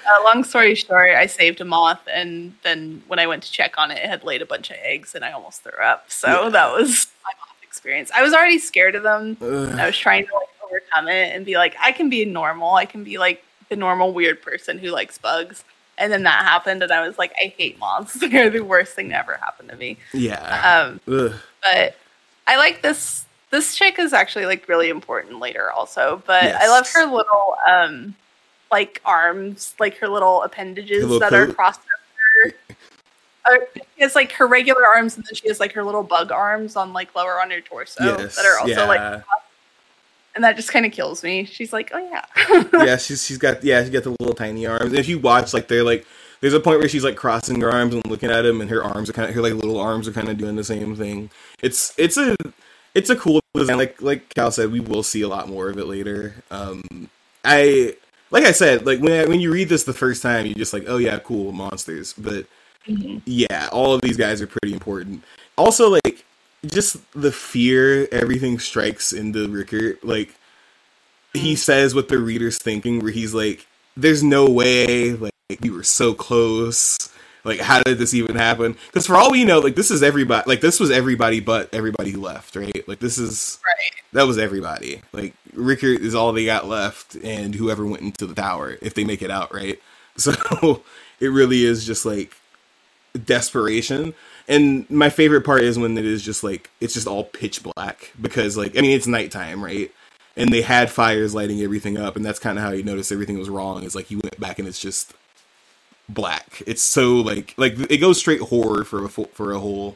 Uh, long story short, I saved a moth, and then when I went to check on it, it had laid a bunch of eggs, and I almost threw up. So Yeah. that was <laughs> my moth experience. I was already scared of them. I was trying to like overcome it and be like, I can be normal. I can be like the normal weird person who likes bugs. And then that happened, and I was like, I hate moths. <laughs> They're the worst thing to ever happen to me. yeah. Um, Ugh. but I like this. This chick is actually like really important later, also. But I love her little um like arms, like her little appendages little that are crossed over. Uh, she has like her regular arms, and then she has like her little bug arms on like lower on her torso yes. that are also like, and that just kind of kills me. She's like, oh yeah, yeah, she's she's got yeah, she got the little tiny arms. And if you watch, like they're like, there's a point where she's like crossing her arms and looking at him, and her arms are kind of her like little arms are kind of doing the same thing. It's it's a it's a cool design. Like like Cal said, we will see a lot more of it later. Um, I like I said, like when I, when you read this the first time, you're just like, oh yeah, cool monsters. But yeah, all of these guys are pretty important. Also, like just the fear everything strikes into Rickert, like he says what the reader's thinking where he's like there's no way like we were so close like how did this even happen? Because for all we know like this is everybody like this was everybody but everybody who left right? Like this is right. that was everybody. Like rickert is all they got left and whoever went into the tower if they make it out right? <laughs> So it really is just like desperation. And my favorite part is when it is just like it's just all pitch black because like i mean it's nighttime right? And they had fires lighting everything up and that's kind of how you notice everything was wrong is like you went back and it's just black it's so like like it goes straight horror for a for a whole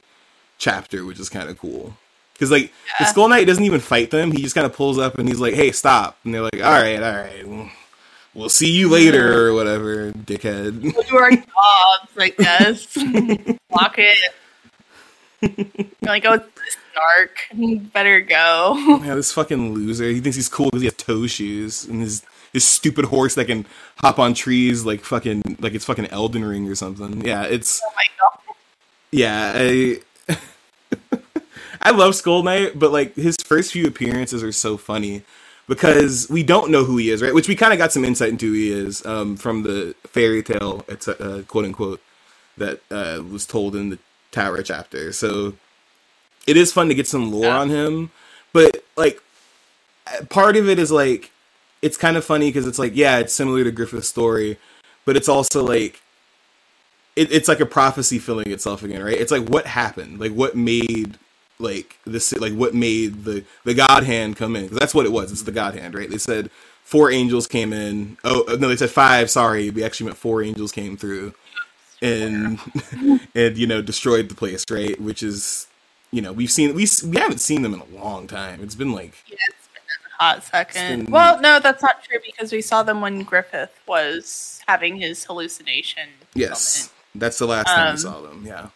chapter which is kind of cool because like the skull knight doesn't even fight them he just kind of pulls up and he's like hey stop and they're like all right all right we'll see you later or whatever, dickhead. We'll do our <laughs> jobs, I guess. <laughs> Lock it. Like, oh, it's snark. Better go. Yeah, this fucking loser. He thinks he's cool because he has toe shoes and his his stupid horse that can hop on trees like fucking like it's fucking Elden Ring or something. Yeah, it's Oh yeah. I <laughs> I love Skull Knight, but like his first few appearances are so funny because we don't know who he is, right? Which we kind of got some insight into who he is um, from the fairy tale, it's uh, quote unquote, that uh, was told in the Tower chapter. So it is fun to get some lore Yeah. on him, but like part of it is like it's kind of funny because it's like yeah, it's similar to Griffith's story, but it's also like it, it's like a prophecy filling itself again, right? It's like what happened, like what made like this, like what made the the God hand come in? Because that's what it was. It's the God hand, right? They said four angels came in. Oh uh, no, they said five. Sorry, we actually meant four angels came through, and <laughs> and you know destroyed the place, right? Which is you know we've seen we we haven't seen them in a long time. It's been like a hot second. been- Well, no, that's not true because we saw them when Griffith was having his hallucination. yes, that's the last time Um, we saw them. Yeah,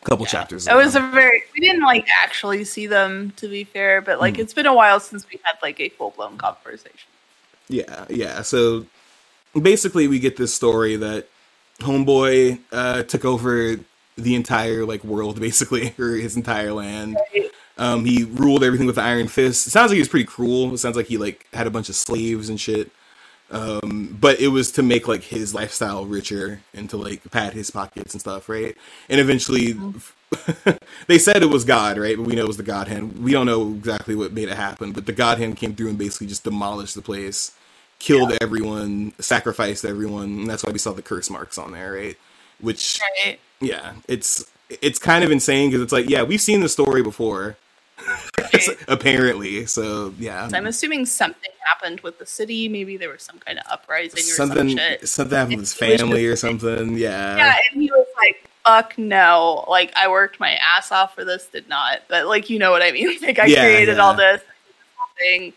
a couple chapters. It was a very we didn't like actually see them to be fair, but like Mm. it's been a while since we had like a full blown conversation. Yeah, yeah. So basically, we get this story that Homeboy uh, took over the entire like world, basically, <laughs> or his entire land. Um, he ruled everything with the iron fist. It sounds like he was pretty cruel. It sounds like he like had a bunch of slaves and shit. Um, but it was to make like his lifestyle richer and to like pad his pockets and stuff, right? And eventually, <laughs> they said it was God, right? But we know it was the God hand. We don't know exactly what made it happen, but the God hand came through and basically just demolished the place, killed everyone, sacrificed everyone, and that's why we saw the curse marks on there, right? Which Right. yeah, it's it's kind of insane because it's like, yeah, we've seen the story before, apparently. So yeah, So I'm assuming something happened with the city. Maybe there was some kind of uprising or something some shit. something happened with his family or something. Yeah, Yeah, and he was like, "Fuck no!" Like I worked my ass off for this, did not. But like you know what I mean. <laughs> Like I Yeah, created yeah. all this, this thing.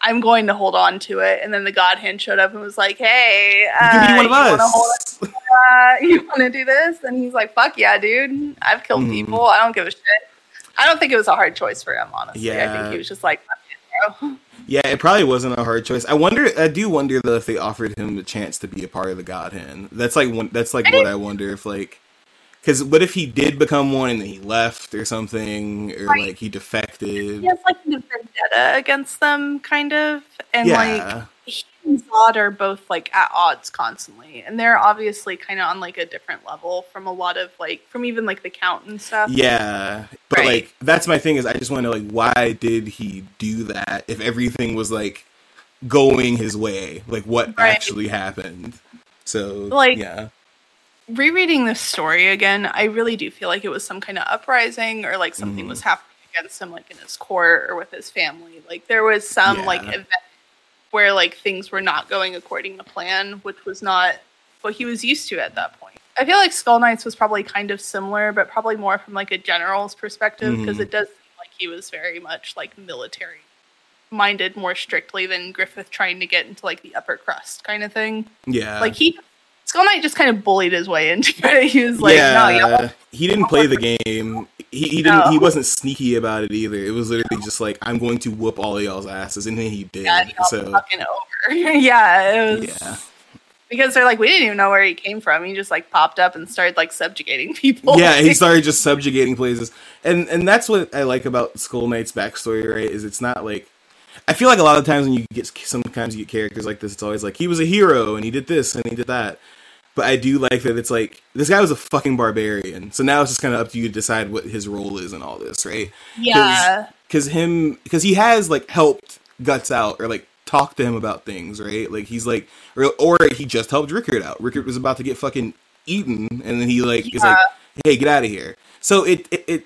I'm going to hold on to it. And then the God hand showed up and was like, "Hey, you uh, can be one of you wanna hold? Uh, <laughs> you want to do this?" And he's like, "Fuck yeah, dude! I've killed Mhm. people. I don't give a shit." I don't think it was a hard choice for him, honestly. Yeah. I think he was just like, "Fuck it, bro." <laughs> Yeah, it probably wasn't a hard choice. I wonder. I do wonder though if they offered him the chance to be a part of the God Hand. That's like one. That's like I what I wonder if like. Because what if he did become one and then he left or something, or Right. like he defected? He has like a vendetta against them, kind of, and like yeah, he and Zod are both like at odds constantly, and they're obviously kind of on like a different level from a lot of like from even like the count and stuff. yeah. But Right. like, that's my thing is I just want to know like why did he do that if everything was like going his way? Like what Right. actually happened? So Like- yeah, Rereading this story again, I really do feel like it was some kind of uprising or like something Mhm. was happening against him, like in his court or with his family. Like there was some Yeah. like event where like things were not going according to plan, which was not what he was used to at that point. I feel like Skull Knights was probably kind of similar, but probably more from like a general's perspective because Mhm. it does seem like he was very much like military minded more strictly than Griffith trying to get into like the upper crust kind of thing. yeah. Like he Skull Knight just kind of bullied his way into it. <laughs> He was like, no, y'all he didn't play the game. He, he didn't. He oh. wasn't sneaky about it either. It was literally just like I'm going to whoop all of y'all's asses, and then he did. got y'all so fucking over. <laughs> yeah, it was yeah, because they're like, we didn't even know where he came from. He just like popped up and started like subjugating <laughs> people. yeah. He started just subjugating places, and and that's what I like about Skull Knight's backstory. Right? Is it's not like I feel like a lot of times when you get sometimes you get characters like this, it's always like he was a hero and he did this and he did that. But I do like that it's like this guy was a fucking barbarian. So now it's just kind of up to you to decide what his role is in all this, right? yeah. because him because he has like helped guts out or like talked to him about things right like he's like or, or he just helped rickert out rickert was about to get fucking eaten and then he like is like hey get out of here so it it, it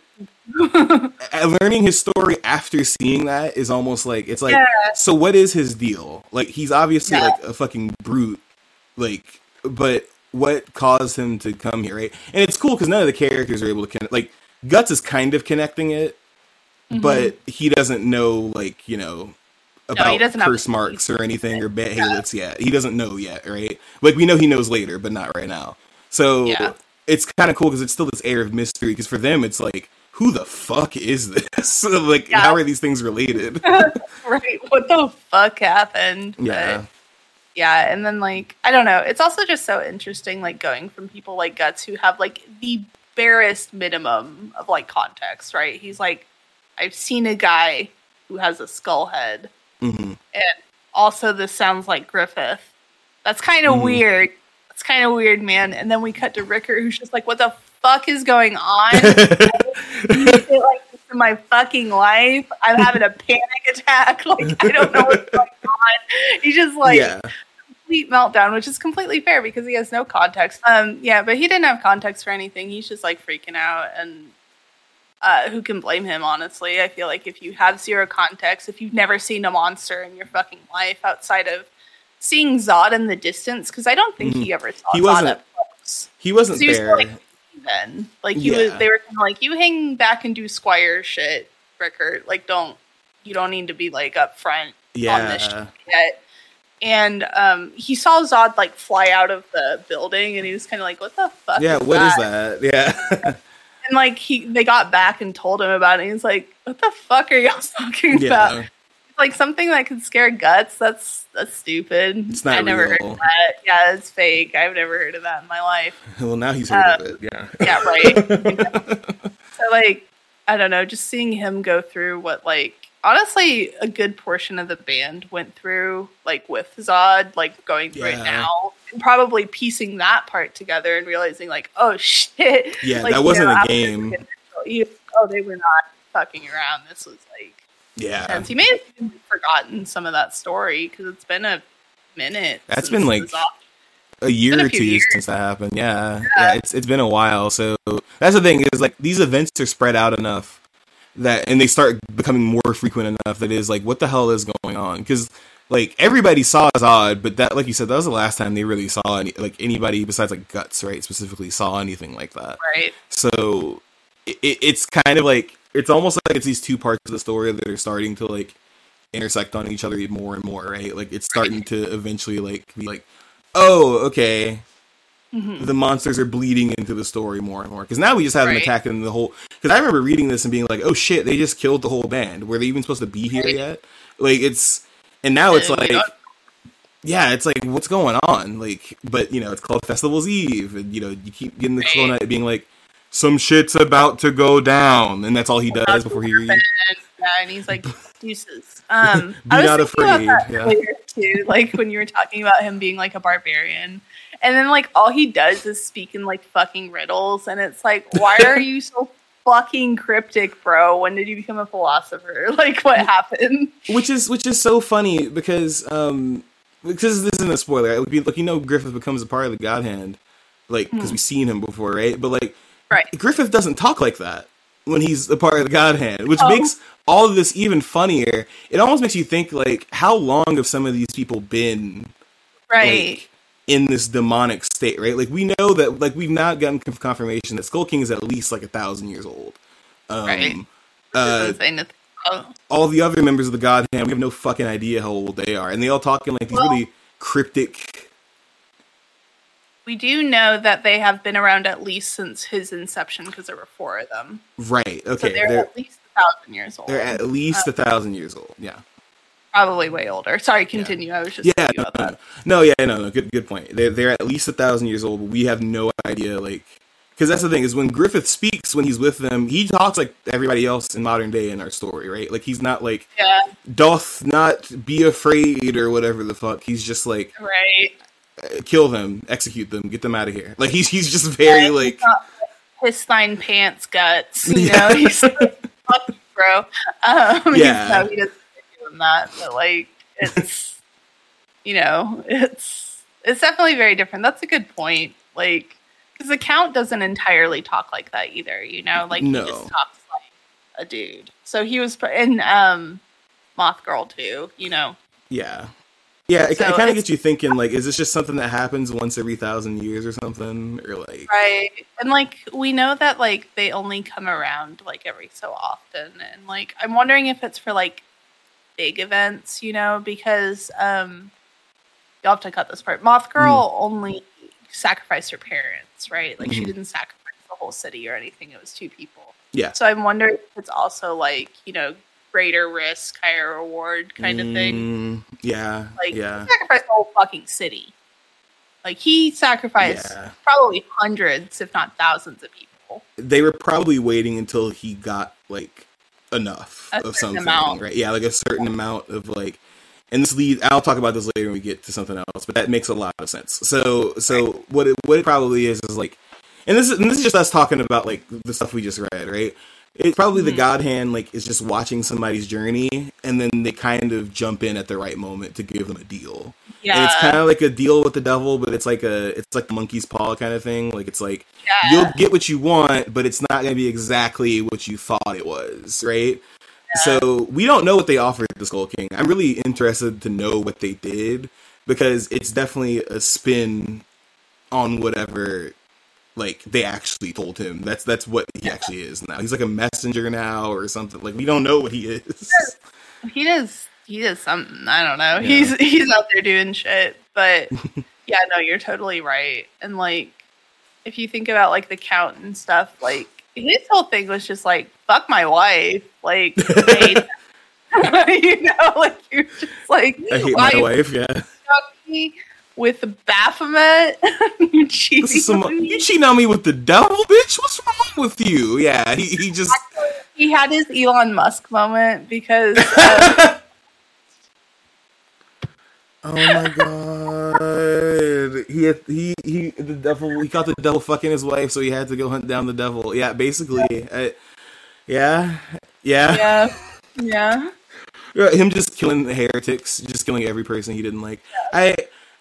<laughs> learning his story after seeing that is almost like it's like Yeah. so what is his deal like he's obviously Yeah. like a fucking brute like but what caused him to come here right and it's cool because none of the characters are able to connect like guts is kind of connecting it Mm-hmm. but he doesn't know like you know about have- curse marks or anything or behelits yet. He doesn't know yet, right? Like we know he knows later, but not right now. So Yeah. it's kind of cool because it's still this air of mystery. Because for them, it's like, who the fuck is this? <laughs> like, Yeah. how are these things related? <laughs> right. What the fuck happened? yeah, But, yeah, and then like I don't know. It's also just so interesting, like going from people like Guts who have like the barest minimum of like context, right? He's like, I've seen a guy who has a skull head, hmm and also this sounds like Griffith. That's kind of Mhm. weird. That's kind of weird, man. And then we cut to Rickert, who's just like, "What the fuck is going on?" <laughs> like in my fucking life. I'm having a <laughs> panic attack. <laughs> Like I don't know what's going on. He's just like yeah, complete meltdown, which is completely fair because he has no context. Um, yeah, but he didn't have context for anything. He's just like freaking out, and uh, who can blame him? Honestly, I feel like if you have zero context, if you've never seen a monster in your fucking life outside of seeing Zod in the distance, because I don't think he ever saw Mm-hmm. He Zod wasn't up close. he wasn't So he was there. like then, like he was, Yeah. they were kind of like, you hang back and do Squire shit, Rickert. Like, don't you don't need to be like up front on this shit yeah, yet. And um, he saw Zod like fly out of the building, and he was kind of like, "What the fuck?" yeah. is What is that? that? Yeah, <laughs> And like he, they got back and told him about it. And he's like, "What the fuck are y'all talking about?" Yeah. Like something that could scare guts. That's that's stupid. It's not I never heard of that. Yeah, it's fake. I've never heard of that in my life. <laughs> Well, now he's heard of um, it. Yeah, Yeah, right. <laughs> <laughs> so like, I don't know. Just seeing him go through what like honestly a good portion of the band went through, like with Zod, like going through it now, and probably piecing that part together and realizing like, oh shit, Yeah, Like, that wasn't know, a game. Oh, you- oh, they were not fucking around. This was like yeah. intense. He may have forgotten some of that story because it's been a minute. That's been, like, a year or two years since that happened. Yeah. yeah, it's it's been a while. So that's the thing is like these events are spread out enough that, and they start becoming more frequent enough that is like, what the hell is going on? Because like everybody saw Zod, but that, like you said, that was the last time they really saw any like anybody besides like Guts, right? Specifically saw anything like that. right. So it, it's kind of like it's almost like it's these two parts of the story that are starting to like intersect on each other more and more, right? Like it's starting to eventually like be like, oh, okay, Mhm. the monsters are bleeding into the story more and more because now we just have them Right. attacking the whole. Because I remember reading this and being like, oh shit, they just killed the whole band. Were they even supposed to be here Right. yet? Like it's and now it's like. Yeah, it's like what's going on? Like, but you know, it's called Festival's Eve, and you know, you keep getting the Right. out being like, some shit's about to go down, and that's all he does before he. And, yeah, and he's like <laughs> deuces. Um, Be I was not thinking about afraid, that yeah. too, like when you were talking about him being like a barbarian, and then like all he does is speak in like fucking riddles, and it's like, why are <laughs> you so fucking cryptic, bro? When did you become a philosopher? <laughs> Like, what happened? which is which is so funny because um because this isn't a spoiler. You- like you know, Griffith becomes a part of the God Hand, like because we've seen him before, right? But like Right. Griffith doesn't talk like that when he's a part of the God Hand, which Oh. makes all of this even funnier. It almost makes you think like how long have some of these people been Right. like in this demonic state, right? Like we know that like we've not gotten confirmation that Skull King is at least like a thousand years old. Um, Right. Uh, Doesn't say nothing. Oh, all the other members of the God Hand, we have no fucking idea how old they are, and they all talk in like these Well- really cryptic. We do know that they have been around at least since his inception because there were four of them. Right? So Okay, they're, they're at least a thousand years old. they're at least a um, thousand years old. Yeah. Probably way older. Sorry, continue. I was just Yeah. No, about no, that. no, yeah, no, no. Good, good point. They're they're at least a thousand years old, but we have no idea. Like, because that's the thing is when Griffith speaks when he's with them, he talks like everybody else in modern day in our story, right? Like he's not like Yeah, doth not be afraid or whatever the fuck. He's just like right. Kill them, execute them, get them out of here. Like he's he's just very Yeah, like his thine pants guts. You Yeah. know, he's like, fuck you, bro. Um, Yeah. he doesn't do that, but like it's, <laughs> you know, it's it's definitely very different. That's a good point. Like, because the count doesn't entirely talk like that either. You know, like No. he just talks like a dude. So he was in um, Moth Girl too. You know, Yeah. Yeah, it, So it kind of gets you thinking, like, is this just something that happens once every thousand years or something? Or, like, Right. And like we know that like they only come around like every so often and like I'm wondering if it's for like big events, you know, because um, you'll have to cut this part. Moth Girl Mm. only sacrificed her parents, right? Like she Mhm. didn't sacrifice the whole city or anything. It was two people. Yeah. So I'm wondering if it's also like you know greater risk, higher reward kind of thing. Mm, Yeah. Like yeah. he sacrificed the whole fucking city. Like he sacrificed Yeah. probably hundreds, if not thousands, of people. They were probably waiting until he got like enough A of something, amount. right? Yeah, like a certain amount of like. And this leads. I'll talk about this later when we get to something else, but that makes a lot of sense. So, so what it what it probably is is like, and this is and this is just us talking about like the stuff we just read, right? It's probably the Mhm. God hand like is just watching somebody's journey, and then they kind of jump in at the right moment to give them a deal. Yeah, And it's kind of like a deal with the devil, but it's like a it's like the monkey's paw kind of thing. Like it's like yeah. you'll get what you want, but it's not going to be exactly what you thought it was, right? So we don't know what they offered the Skull King. I'm really interested to know what they did because it's definitely a spin on whatever like they actually told him. That's that's what he actually is now. He's like a messenger now or something. Like we don't know what he is. he does he does something i don't know Yeah. he's he's out there doing shit but yeah no you're totally right and like if you think about like the count and stuff like his whole thing was just like fuck my wife like I hate that. you know like you're just like I hate my wife. Yeah, with Baphomet <laughs> you cheating this is some, on me? you cheating on me with the devil, bitch. What's wrong with you? Yeah, he, he just he had his Elon Musk moment because <laughs> uh, Oh my god! He had, he he the devil. He caught the devil fucking his wife, so he had to go hunt down the devil. Yeah, basically. I, yeah, yeah, yeah yeah Yeah, Him just killing the heretics, just killing every person he didn't like. I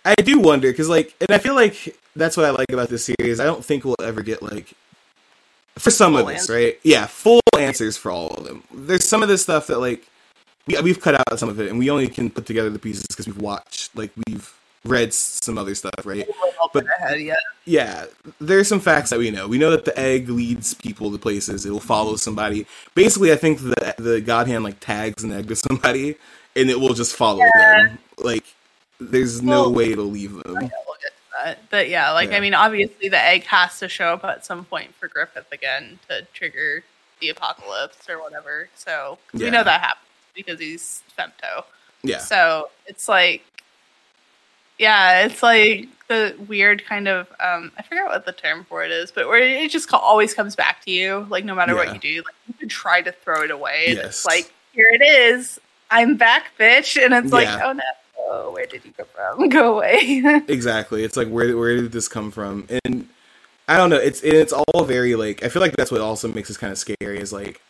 I do wonder because like, and I feel like that's what I like about this series. I don't think we'll ever get like for some of this, answer. right? Yeah, full answers for all of them. There's some of this stuff that like we, we've cut out some of it, and we only can put together the pieces because we've watched, like we've read some other stuff, right? But- ahead, yeah. Yeah, there's some facts that we know. We know that the egg leads people to places. It will follow somebody. Basically, I think the the God hand like tags an egg to somebody, and it will just follow Yeah. them. Like, there's no Well- way to leave them. Yeah, we'll get to that. But yeah, like Yeah. I mean, obviously the egg has to show up at some point for Griffith again to trigger the apocalypse or whatever. So Yeah. we know that happens because he's femto. Yeah, So it's like, yeah, it's like the weird kind of um, I forget what the term for it is, but where it just always comes back to you, like no matter Yeah. what you do, like you can try to throw it away, and Yes. it's like here it is, I'm back, bitch, and it's like oh no, oh, where did you come from? <laughs> Go away. <laughs> exactly. It's like where where did this come from? And I don't know. It's it's all very like I feel like that's what also makes this kind of scary. Is like,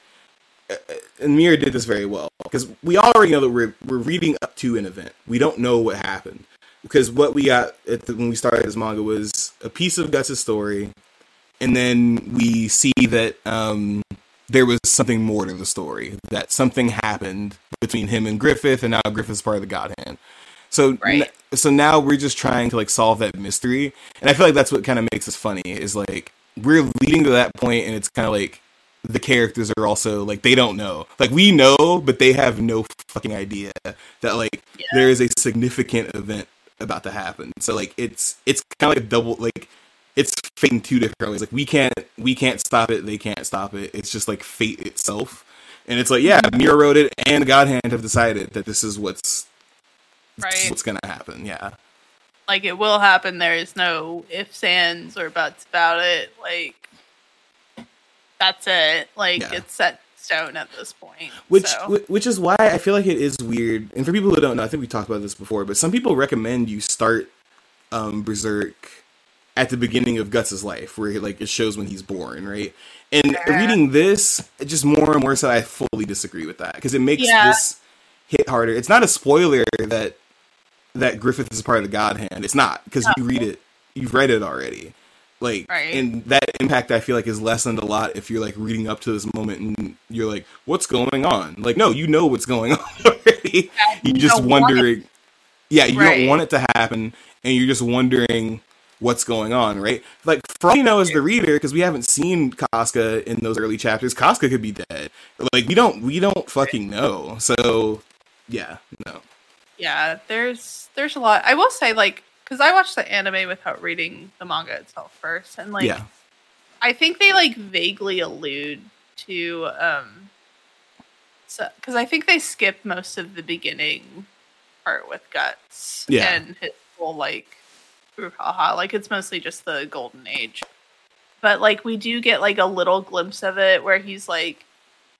uh, and Miura did this very well because we already know that we're we're reading up to an event. We don't know what happened because what we got the, when we started this manga was a piece of Guts' story, and then we see that um, there was something more to the story. That something happened between him and Griffith, and now Griffith's part of the God Hand. So Right. n- so now we're just trying to like solve that mystery, and I feel like that's what kind of makes us funny. Is like we're leading to that point, and it's kind of like the characters are also like they don't know. Like we know, but they have no fucking idea that like Yeah. there is a significant event about to happen. So like it's it's kind of like a double like it's fate in two different ways. Like we can't we can't stop it. They can't stop it. It's just like fate itself. And it's like yeah, mm-hmm. Miura wrote it, and Godhand have decided that this is what's Right. what's gonna happen. Yeah, like it will happen. There is no ifs, ands, or buts about it. Like that's it. Like Yeah. it's set stone at this point. which so. which is why I feel like it is weird. And for people who don't know, I think we talked about this before, but some people recommend you start um, Berserk at the beginning of Guts's life, where like it shows when he's born, right? And Yeah. reading this, just more and more so, I fully disagree with that because it makes Yeah. this hit harder. It's not a spoiler that that Griffith is a part of the God Hand. It's not because you read it, you've read it already. Like, Right. and that impact I feel like is lessened a lot if you're like reading up to this moment and you're like, "What's going on?" Like, no, you know what's going <laughs> on already. you You're just want it- wondering. Yeah, you Right. don't want it to happen, and you're just wondering what's going on, right? Like, for all you know, as the reader, because we haven't seen Casca in those early chapters, Casca could be dead. Like, we don't, we don't fucking know. So Yeah, no. Yeah, there's there's a lot. I will say like because I watched the anime without reading the manga itself first, and like yeah, I think they like vaguely allude to um so because I think they skip most of the beginning part with guts Yeah. and his whole like brouhaha. Like it's mostly just the golden age. But like we do get like a little glimpse of it where he's like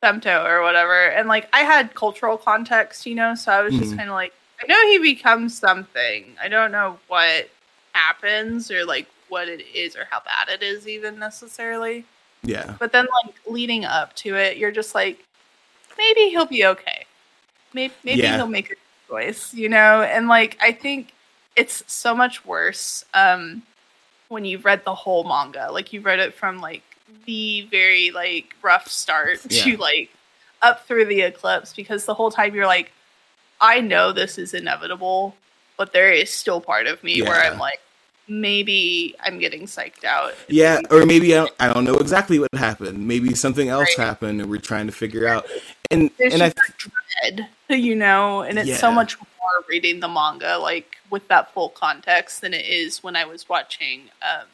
femto or whatever. And like I had cultural context, you know, so I was just Mhm. kind of like I know he becomes something. I don't know what happens or like what it is or how bad it is even necessarily. yeah, But then, like leading up to it, you're just like, maybe he'll be okay. Maybe maybe Yeah. he'll make a choice, you know. And like, I think it's so much worse um, when you've read the whole manga. Like you've read it from like the very like rough start Yeah. to like up through the eclipse, because the whole time you're like, I know this is inevitable, but there is still part of me where I'm like, maybe I'm getting psyched out. yeah. Or maybe I don't, I don't know exactly what happened. Maybe something else Right. happened, and we're trying to figure out. And there's and I dread, you know, and it's so much more reading the manga like with that full context than it is when I was watching um,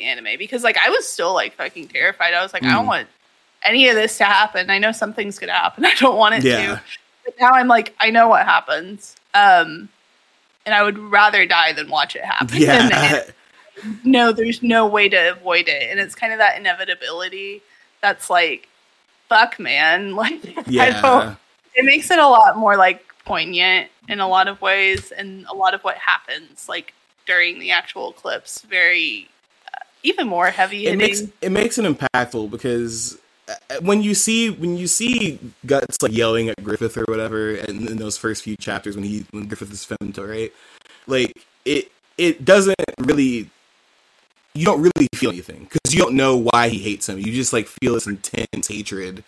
the anime because like I was still like fucking terrified. I was like, I don't Mm. want any of this to happen. I know something's gonna happen. <laughs> I don't want it Yeah. to. But now I'm like, I know what happens. Um, and I would rather die than watch it happen. <laughs> And- yeah, no, there's no way to avoid it. And it's kind of that inevitability that's like, fuck, man. <laughs> Like, I don't, yeah, it makes it a lot more like poignant in a lot of ways. And a lot of what happens, like, during the actual eclipse, very, even more heavy it makes it makes it impactful because uh, when you see when you see guts like yelling at Griffith or whatever and in those first few chapters when he when Griffith is femto right like it it doesn't really you don't really feel anything because you don't know why he hates him. You just like feel this intense hatred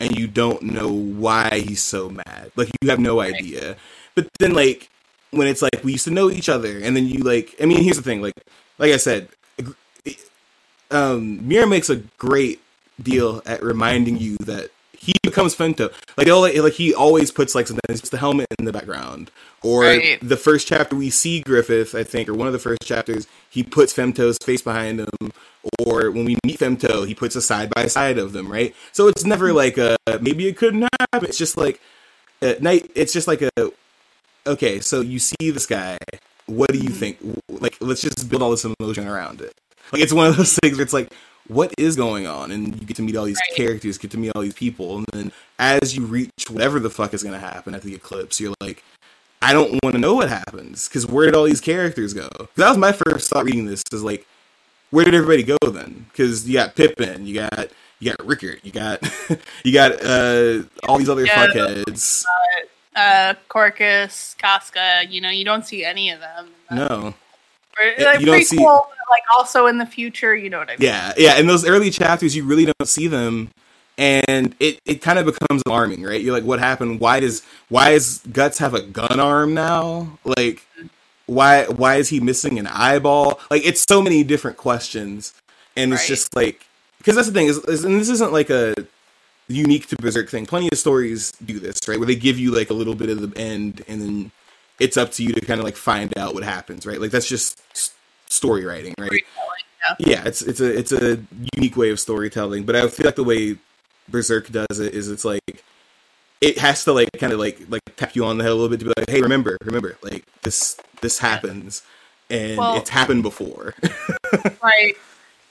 and you don't know why he's so mad. Like you have no idea. But then like when it's like we used to know each other and then you like i mean here's the thing like like i said um Miura makes a great deal at reminding you that he becomes Femto. Like like, like he always puts like sometimes puts the helmet in the background. Or Right. the first chapter we see Griffith, I think, or one of the first chapters, he puts Femto's face behind him. Or when we meet Femto, he puts a side by side of them, right? So it's never like a maybe it couldn't happen. It's just like at night. It's just like a okay. So you see this guy. What do you think? Like, let's just build all this emotion around it. Like, it's one of those things where it's like, what is going on? And you get to meet all these Right. characters, get to meet all these people, and then as you reach whatever the fuck is going to happen at the eclipse, you're like, I don't want to know what happens because where did all these characters go? that was my first thought reading this. Is like, where did everybody go then? Because you got Pippin, you got you got Rickert, you got <laughs> you got uh, all these other Yeah. fuckheads. uh, Corkus, Casca, you know, you don't see any of them. No, like, you don't prequel, see- like also in the future, you know what I mean? Yeah, yeah. In those early chapters, you really don't see them, and it, it kind of becomes alarming, right? You're like, what happened? Why does why does Guts have a gun arm now? Like, why why is he missing an eyeball? Like, it's so many different questions, and it's Right. just like because that's the thing is, is, and this isn't like a unique to Berserk thing. Plenty of stories do this, right? Where they give you like a little bit of the end, and then it's up to you to kind of like find out what happens, right? Like that's just story writing, right? yeah, it's it's a it's a unique way of storytelling, but I feel like the way Berserk does it is it's like it has to like kind of like like tap you on the head a little bit to be like, hey, remember, remember, like this this happens, and Well- it's happened before. <laughs> Right.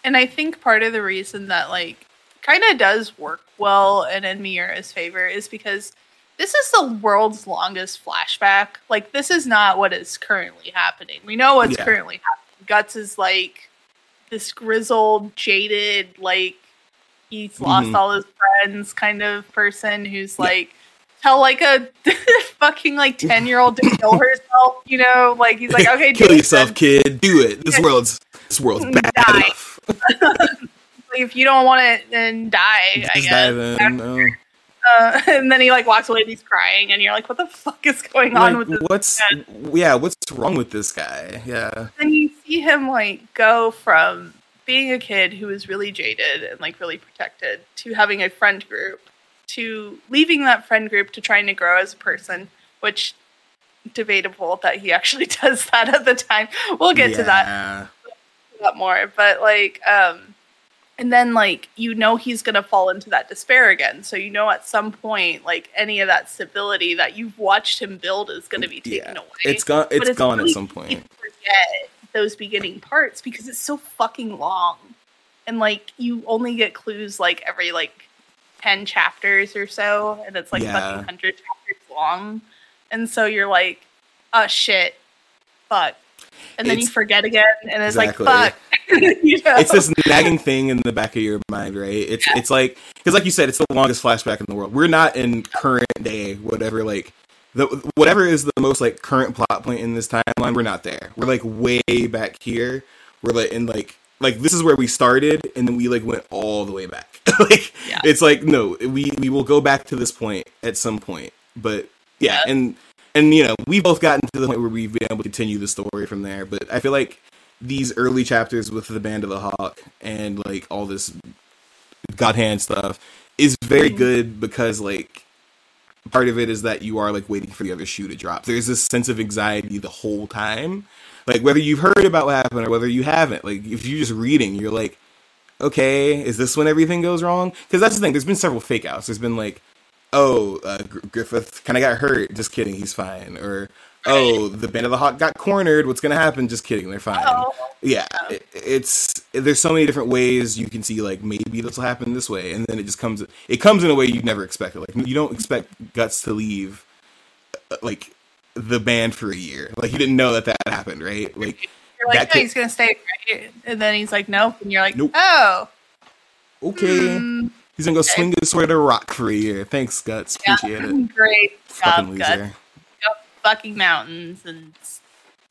And I think part of the reason that like kind of does work well and in Miura's favor is because this is the world's longest flashback. Like this is not what is currently happening. We know what's Yeah. currently happening. Guts is like this grizzled, jaded, like he's lost Mhm. all his friends kind of person who's like tell like a <laughs> fucking like 10 year old to kill <laughs> herself, you know? Like he's like, okay, kill Jason, yourself, kid. Do it. This world's this world's <laughs> bad Die. enough. if you don't want it, then die. I Just guess. dive in. no. Uh, <laughs> and then he like walks away and he's crying, and you're like, "What the fuck is going on Like, with this?" what's yeah? What's wrong with this guy? Yeah. Then you see him like go from being a kid who was really jaded and like really protected to having a friend group to leaving that friend group to trying to grow as a person which debatable that he actually <laughs> does that at the time. We'll get to that a lot more, but like, um, and then like you know he's gonna fall into that despair again. So you know at some point, like any of that stability that you've watched him build is gonna be taken Yeah. away. It's gone. But It's gone really at some point. Forget those beginning parts because it's so fucking long, and like you only get clues like every like ten chapters or so, and it's like Yeah. fucking hundred chapters long, and so you're like, oh shit, fuck, and then you forget again, and it's Exactly. like fuck. <laughs> you know? It's this nagging thing in the back of your mind, right? It's it's like because, like you said, it's the longest flashback in the world. We're not in current day, whatever. Like the whatever is the most like current plot point in this timeline. We're not there. We're like way back here. We're like in like like this is where we started, and then we like went all the way back. <laughs> like Yeah. it's like no, we we will go back to this point at some point, but yeah, Yeah. and and you know we've both gotten to the point where we've been able to continue the story from there. But I feel like these early chapters with the Band of the Hawk and like all this God Hand stuff is very mm-hmm. good because like part of it is that you are like waiting for the other shoe to drop. There's this sense of anxiety the whole time. Like whether you've heard about what happened or whether you haven't. Like if you're just reading, you're like, okay, is this when everything goes wrong? Because that's the thing. There's been several fake outs. There's been like, oh, uh, Gr- Griffith kind of got hurt. Just kidding, he's fine. Or oh, the Band of the Hawk got cornered. What's gonna happen? Just kidding, they're fine. Oh. Yeah, it, it's there's so many different ways you can see like maybe this will happen this way, and then it just comes. It comes in a way you'd never expected. Like you don't expect Guts to leave, uh, like the band for a year. Like you didn't know that that happened, right? Like You're like, no, could- he's gonna stay, right? and then he's like, nope, and you're like, Nope. oh, okay, hmm, he's gonna go swing his sword to rock for a year. Thanks, Guts. yeah, Appreciate it. <laughs> great Fucking job, loser. Go fucking mountains and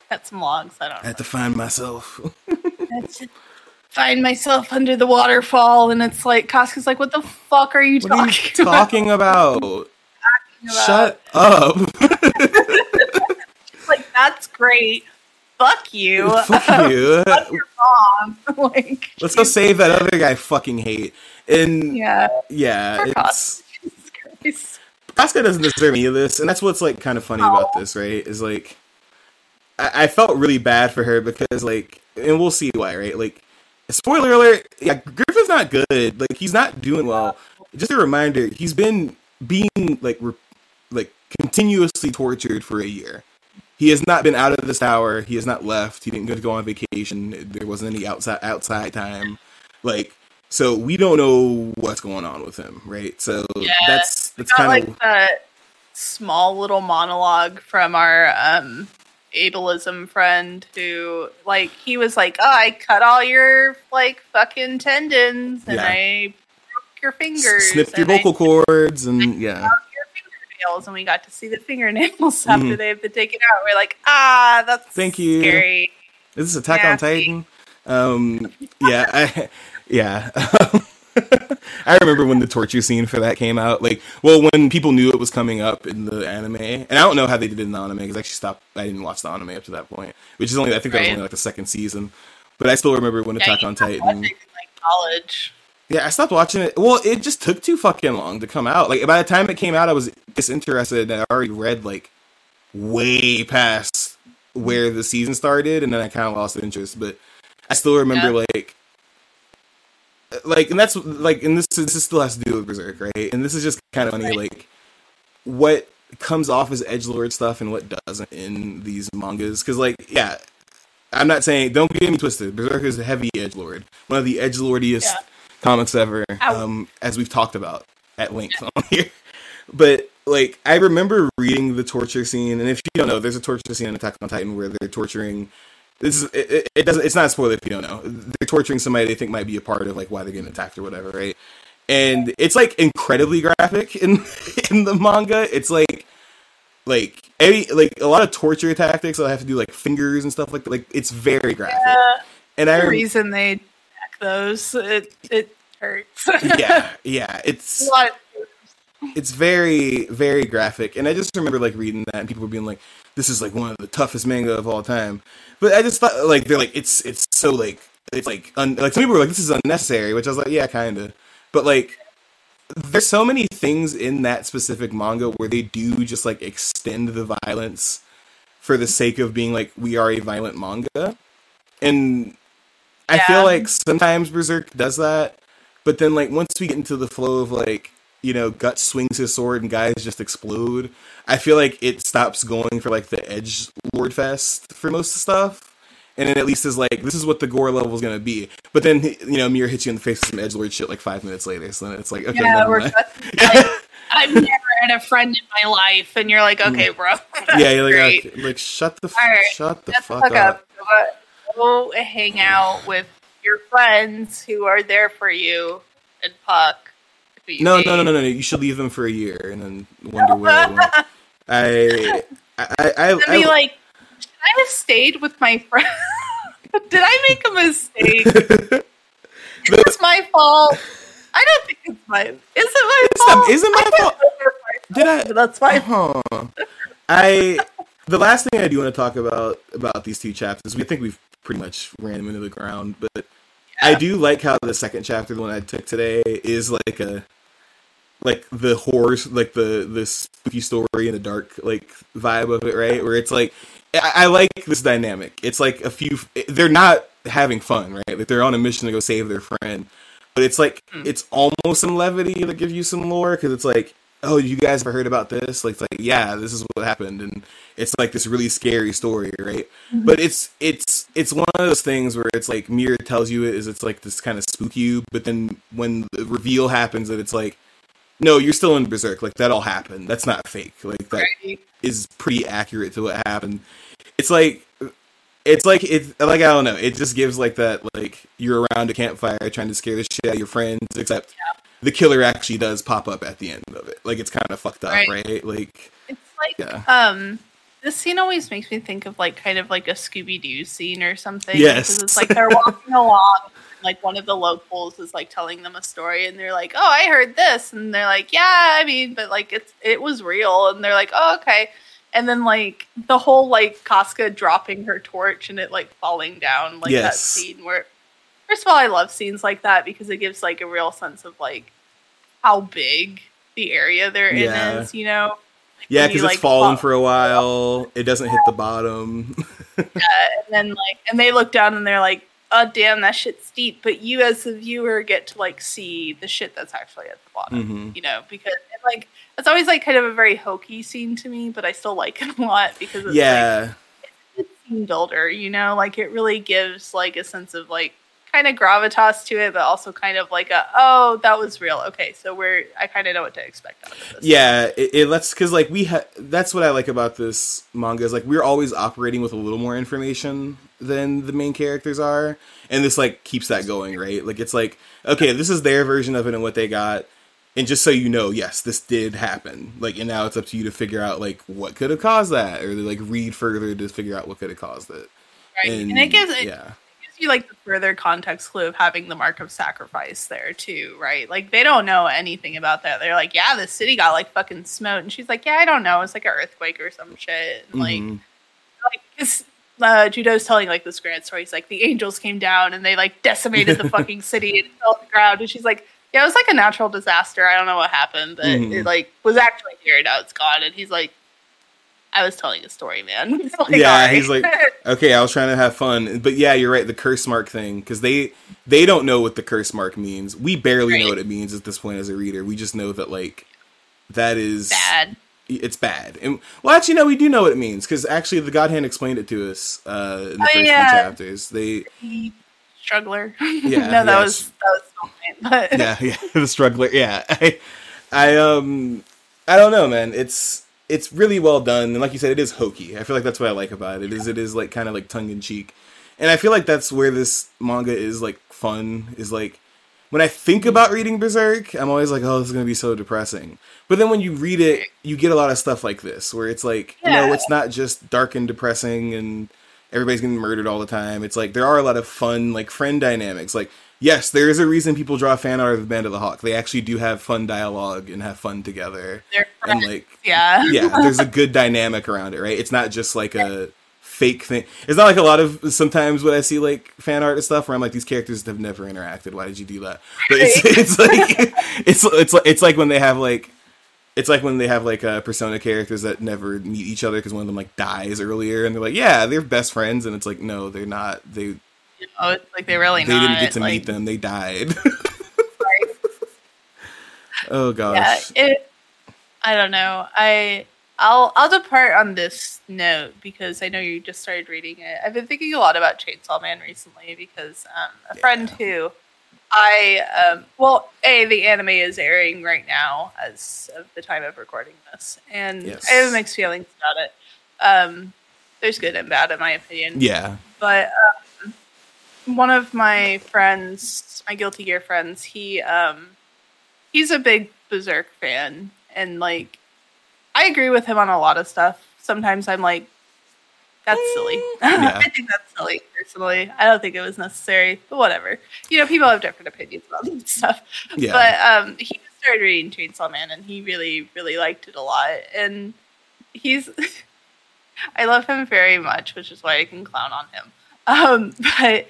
cut some logs. I don't I had to find myself. <laughs> Find myself under the waterfall, and it's like Casca's like, "What the fuck are you What are you talking, <laughs> talking about? about?" Shut up. Like that's great. Fuck you. <laughs> Fuck <laughs> you. Fuck your mom. <laughs> like, Let's go save that other guy I fucking hate. And yeah. yeah, it's Jesus doesn't deserve any of this, and that's what's like kind of funny about this, right? Is like I, I felt really bad for her because like, and we'll see why, right? Like, spoiler alert, yeah, Griffith's not good. Like, he's not doing well. Just a reminder, he's been being like re- like continuously tortured for a year. He has not been out of this tower. He has not left. He didn't go to go on vacation. There wasn't any outside outside time. Like, so we don't know what's going on with him, right? So Yeah, that's that's kind like of that small little monologue from our um ableism friend who like he was like, Oh, I cut all your like fucking tendons and Yeah. I broke your fingers. snipped your and I vocal cords and yeah. Fingernails and we got to see the fingernails <laughs> after Mhm. they've been taken out. We're like, ah, that's Thank you. scary. Is this Attack on Titan? Um, yeah, <laughs> I, yeah. <laughs> I remember when the torture scene for that came out. Like, well, when people knew it was coming up in the anime, and I don't know how they did it in the anime because I actually stopped. I didn't watch the anime up to that point, which is only I think that was only like the second season. But I still remember when Yeah, Attack on Titan. like college. Yeah, I stopped watching it. Well, it just took too fucking long to come out. Like by the time it came out, I was disinterested. And I already read like way past where the season started, and then I kind of lost interest. But I still remember like, like, and that's like, and this is, this still has to do with Berserk, right? And this is just kind of funny, like what comes off as edge lord stuff and what doesn't in these mangas. Because like, yeah. I'm not saying don't get me twisted. Berserk is a heavy edge lord, one of the edge lordiest Yeah. Comics ever, um, as we've talked about at length on <laughs> here. But like, I remember reading the torture scene, and if you don't know, there's a torture scene in Attack on Titan where they're torturing. This is it, it- doesn't. It's not a spoiler if you don't know. They're torturing somebody they think might be a part of like why they're getting attacked or whatever, right? And it's like incredibly graphic <laughs> in in the manga. It's like like any like a lot of torture tactics. I have to do like fingers and stuff like that. Like it's very graphic. Uh, and I the reason they those, it it hurts. yeah, <laughs> yeah, it's a lot of- it's very very graphic and i just remember like reading that and people were being like this is like one of the toughest manga of all time. But i just thought like they're like it's it's so like it's like un- like some people were like this is unnecessary which i was like yeah kind of but like there's so many things in that specific manga where they do just like extend the violence for the sake of being like we are a violent manga. And i feel like sometimes berserk does that but then like once we get into the flow of like you know gut swings his sword and guys just explode i feel like it stops going for like the edge lord fest for most of stuff and then at least is like this is what the gore level is going to be but then you know Miura hits you in the face with some edge lord shit like five minutes later so then it's like okay yeah, never we're mind. like, <laughs> I've never had a friend in my life, and you're like, okay, bro. Mm. <laughs> yeah you're like okay, like shut the f- right, shut the Shut fuck, up. Go, go hang out with your friends who are there for you and Puck. No, no, no, no, no. You should leave them for a year and then wonder where they went. I, I, I, I, be like, should I have stayed with my friend? <laughs> Did I make a mistake? <laughs> Is this my fault? I don't think it's my. Is it my It's fault? is it my fault? it's Did I- That's my huh. I, the last thing I do want to talk about about these two chapters, we think we've pretty much ran them into the ground, but I do like how the second chapter, the one I took today, is like a like the horror, like the the spooky story and the dark like vibe of it, right? Where it's like I, I like this dynamic. It's like a few. They're not having fun, right? Like they're on a mission to go save their friend, but it's like hmm. it's almost some levity that gives you some lore because it's like, oh, you guys ever heard about this? Like, it's like yeah, this is what happened, and it's like this really scary story, right? Mm-hmm. But it's it's it's one of those things where it's like Miura tells you it is it's like this kind of spook you, but then when the reveal happens, that it's like. No, you're still in Berserk. Like that all happened. That's not fake. Like that Right. is pretty accurate to what happened. It's like it's like it like I don't know. It just gives like that like you're around a campfire trying to scare the shit out of your friends, except the killer actually does pop up at the end of it. Like it's kind of fucked up, Right. right? Like It's like Yeah. um this scene always makes me think of like kind of like a Scooby Doo scene or something. Yes. Because it's like they're walking along like one of the locals is like telling them a story and they're like, Oh, I heard this and they're like, Yeah, I mean, but like it's it was real and they're like, Oh, okay. And then like the whole like Casca dropping her torch and it like falling down, like that scene where first of all I love scenes like that because it gives like a real sense of like how big the area they're Yeah. in is, you know? yeah, because it's like, fallen for a while. It doesn't hit the bottom. <laughs> and then like and they look down and they're like oh damn that shit's steep but you as the viewer get to like see the shit that's actually at the bottom Mhm. you know because like it's always like kind of a very hokey scene to me but i still like <laughs> it a lot because it's like yeah, a scene builder you know like it really gives like a sense of like kind of gravitas to it but also kind of like a oh that was real okay so we're i kind of know what to expect out of this yeah. It, it lets because like we ha- that's what I like about this manga is like we're always operating with a little more information than the main characters are, and this like keeps that going, right? Like it's like okay, this is their version of it and what they got. And just so you know, yes, this did happen. Like, and now it's up to you to figure out like what could have caused that, or to, like read further to figure out what could have caused it. right and, it gives it, yeah, you like the further context clue of having the mark of sacrifice there too, right? Like they don't know anything about that. They're like, yeah, the city got like fucking smote, and she's like, yeah, I don't know, it's like an earthquake or some shit. And, like, Mhm. like it's, uh, Judeau's telling like this grand story. He's like, the angels came down and they like decimated the <laughs> fucking city and fell to the ground. And she's like, yeah, it was like a natural disaster. I don't know what happened, but Mhm. it like was actually here. Now it's gone. And he's like, I was telling a story, man. <laughs> Like, Yeah, "All right." he's like, <laughs> okay, I was trying to have fun, but yeah, you're right. The curse mark thing, because they they don't know what the curse mark means. We barely know what it means at this point as a reader. We just know that like that is bad. It's bad. And well, actually, no, we do know what it means because actually the God Hand explained it to us uh, in the Oh, first yeah. few chapters. They struggler. <laughs> Yeah, no, that yes. was that was fine. But yeah, yeah, the struggler. Yeah, I, I um, I don't know, man. It's it's really well done, and like you said, it is hokey. I feel like that's what I like about it. It is it is like kind of like tongue in cheek, and I feel like that's where this manga is like fun. Is like when I think about reading Berserk, I'm always like, oh, this is gonna be so depressing. But then when you read it, you get a lot of stuff like this, where it's like, Yeah. no, it's not just dark and depressing and everybody's getting murdered all the time. It's like there are a lot of fun like friend dynamics. Like yes, there is a reason people draw fan art of the Band of the Hawk. They actually do have fun dialogue and have fun together. they're And like yeah. yeah, there's a good dynamic around it, right? It's not just like a fake thing. It's not like a lot of sometimes when I see like fan art and stuff where I'm like these characters have never interacted. Why did you do that? But it's, it's like <laughs> it's it's like it's like when they have like it's like when they have like uh, persona characters that never meet each other because one of them like dies earlier and they're like yeah they're best friends and it's like no they're not they You know, it's like they really they not, didn't get to like, meet them they died <laughs> right. oh yeah, gosh it. I don't know. I I'll I'll depart on this note because I know you just started reading it. I've been thinking a lot about Chainsaw Man recently because um, a friend who I um, well, a the anime is airing right now as of the time of recording this, and Yes. I have mixed feelings about it. Um, there's good and bad in my opinion yeah but um, one of my friends, my Guilty Gear friends, he um, he's a big Berserk fan, and like I agree with him on a lot of stuff. Sometimes I'm like, that's silly. <laughs> Yeah. I think that's silly personally. I don't think it was necessary, but whatever. You know, people have different opinions about this <laughs> stuff. yeah But um, he started reading Chainsaw Man, and he really, really liked it a lot. And he's, <laughs> I love him very much, which is why I can clown on him. Um, <laughs> but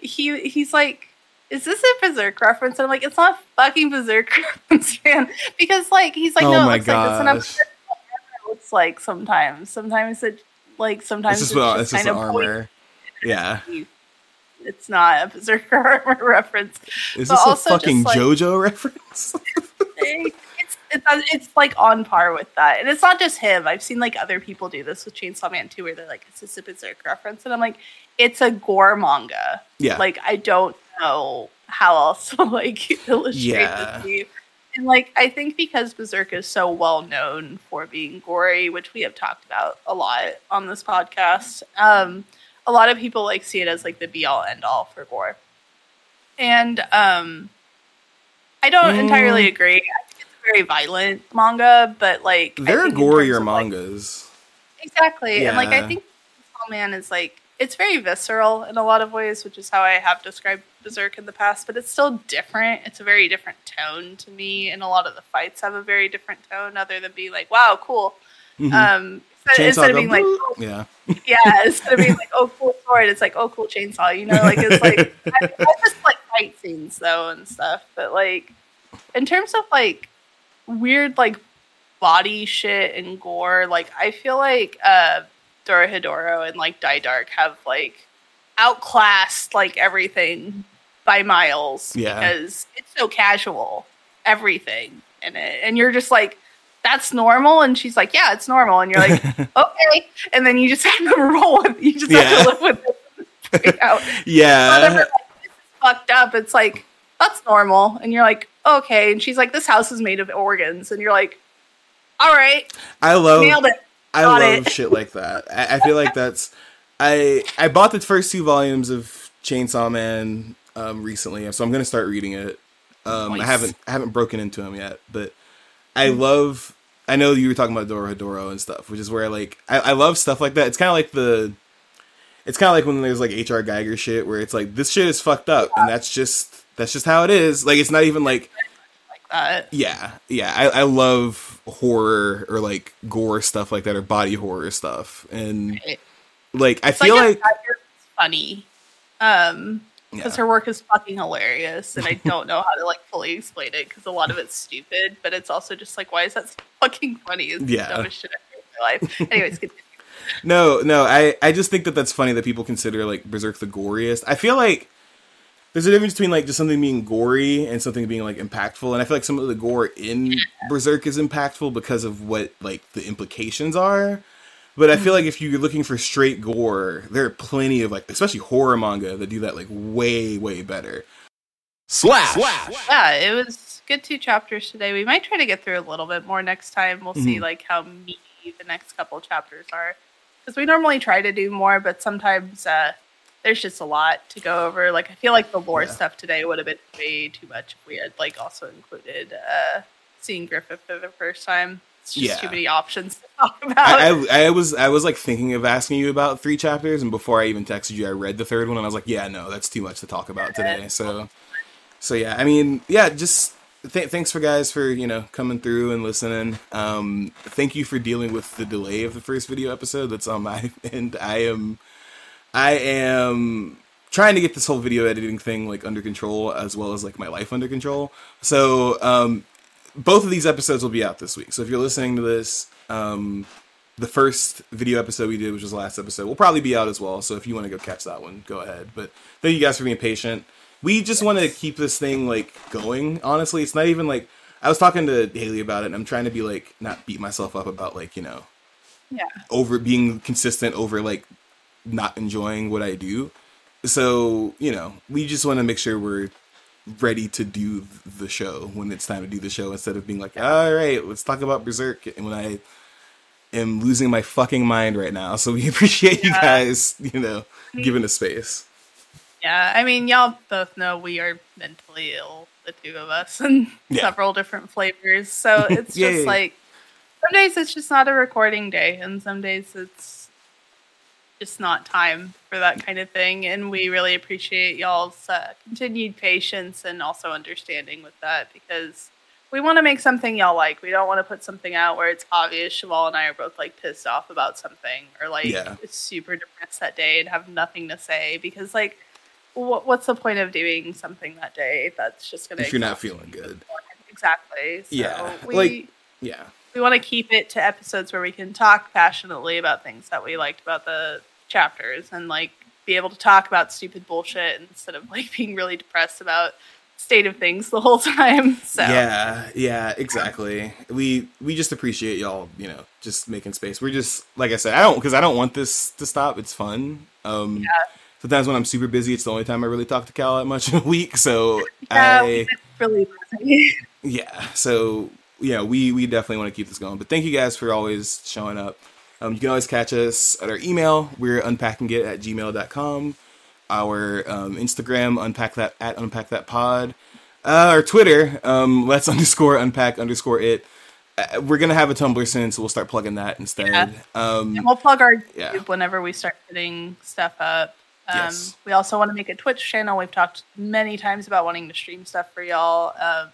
he he's like, "Is this a Berserk reference?" And I'm like, "It's not a fucking Berserk <laughs> reference, man." Because like he's like, Oh "No, it looks like this," and I'm gosh. like, "That's looks like sometimes. Sometimes it like sometimes it's it's just, just, it's just kind the of armor yeah It's not a Berserker <laughs> armor reference. is But this a fucking like- JoJo reference it's, it's it's like on par with that, and it's not just him. I've seen like other people do this with Chainsaw Man too, where they're like, "Is this a Berserk reference?" And I'm like, "It's a gore manga. yeah Like I don't know how else to like <laughs> illustrate Yeah. this to you." And like I think because Berserk is so well known for being gory, which we have talked about a lot on this podcast, um, a lot of people like see it as like the be all end all for gore. And um, I don't Mm. entirely agree. I it's very violent manga, but like there are gorier of, like, mangas Exactly. And like I think Chainsaw Man is like it's very visceral in a lot of ways, which is how I have described Berserk in the past, but it's still different. It's a very different tone to me, and a lot of the fights have a very different tone, other than being like, "Wow, cool." Mhm. Um, so instead of being like, oh, yeah "Yeah," <laughs> instead of being like, "Oh, cool sword," it's like, "Oh, cool chainsaw." You know, like it's like I, I just like fight scenes though and stuff, but like in terms of like weird like body shit and gore, like I feel like uh Dorohedoro and like Dai Dark have like outclassed like everything by miles Yeah. because it's so casual, everything in it. And you're just like, that's normal. And she's like, yeah, it's normal. And you're like, <laughs> okay. And then you just <laughs> have to roll with You just Yeah. have to live with it. <laughs> yeah like, is fucked up. It's like, that's normal. And you're like, okay. And she's like, this house is made of organs. And you're like, all right, I love nailed it. I Got love it. <laughs> shit like that. I, I feel like that's I I bought the first two volumes of Chainsaw Man um, recently, so I'm gonna start reading it. Um, I haven't I haven't broken into them yet, but I love. I know you were talking about Dorohedoro and stuff, which is where like I, I love stuff like that. It's kind of like the. It's kind of like when there's like HR Giger shit, where it's like this shit is fucked up, and that's just that's just how it is. Like it's not even like Like that. yeah, yeah. I, I love horror or like gore stuff like that or body horror stuff, and Right. like I It's feel like, like, funny. Um, because yeah. her work is fucking hilarious, and I don't know how to like fully explain it because a lot of it's stupid, but it's also just like, why is that so fucking funny? It's the Yeah. dumbest shit I've heard in my life. Anyways, continue. <laughs> no, no. I I just think that that's funny that people consider like Berserk the goriest. I feel like there's a difference between like just something being gory and something being like impactful, and I feel like some of the gore in Berserk is impactful because of what like the implications are. But I feel like if you're looking for straight gore, there are plenty of like, especially horror manga that do that like way, way better. Slash. yeah, it was good two chapters today. We might try to get through a little bit more next time. We'll see Mhm. like how meaty the next couple chapters are because we normally try to do more, but sometimes uh, there's just a lot to go over. Like I feel like the lore Yeah. stuff today would have been way too much if we had like also included uh, seeing Griffith for the first time. It's just Yeah. too many options to talk <laughs> about. I, I, I was I was like thinking of asking you about three chapters, and before I even texted you, I read the third one, and I was like, yeah, no, that's too much to talk about today. So, so yeah, I mean, yeah, just th- thanks for guys for you know coming through and listening. Um, thank you for dealing with the delay of the first video episode. That's on my <laughs> end. I am, I am trying to get this whole video editing thing like under control as well as like my life under control. So um, both of these episodes will be out this week. So if you're listening to this, um, the first video episode we did, which was the last episode, will probably be out as well. So if you want to go catch that one, go ahead. But thank you guys for being patient. We just want to keep this thing like going. Honestly, it's not even like I was talking to Haley about it, and I'm trying to be like not beat myself up about like you know Yeah. over being consistent over like not enjoying what I do. So you know, we just want to make sure we're ready to do the show when it's time to do the show instead of being like, all right, let's talk about Berserk. And when I am losing my fucking mind right now, so we <laughs> appreciate you guys, you know, giving us space. Yeah, I mean, y'all both know we are mentally ill, the two of us, <laughs> in Yeah. several different flavors. So <laughs> it's just yeah, yeah. like some days it's just not a recording day, and some days it's just not time for that kind of thing. And we really appreciate y'all's uh, continued patience and also understanding with that because we want to make something y'all like. We don't want to put something out where it's obvious Chevall and I are both like pissed off about something or like Yeah. super depressed that day and have nothing to say because like what, what's the point of doing something that day that's just gonna If you're not feeling good. exactly so Yeah, we like- Yeah. We want to keep it to episodes where we can talk passionately about things that we liked about the chapters and like be able to talk about stupid bullshit instead of like <laughs> being really depressed about state of things the whole <laughs> time so Yeah, yeah, exactly. We we just appreciate y'all, you know, just making space. We're just like I said, I don't because I don't want this to stop. It's fun. Um sometimes when I'm super busy, it's the only time I really talk to Cal that much <laughs> in a week. So yeah I really busy. yeah, so yeah, we we definitely want to keep this going. But thank you guys for always showing up. Um, you can always catch us at our email. We're unpacking it at gmail.com. Our um, Instagram, unpack that at unpack that pod. Uh, our Twitter, um, let's <laughs> underscore unpack underscore it. Uh, we're gonna have a Tumblr soon, so we'll start plugging that instead. Yeah. Um, and we'll plug our YouTube Yeah. whenever we start putting stuff up um, Yes. we also want to make a twitch channel we've talked many times about wanting to stream stuff for y'all um,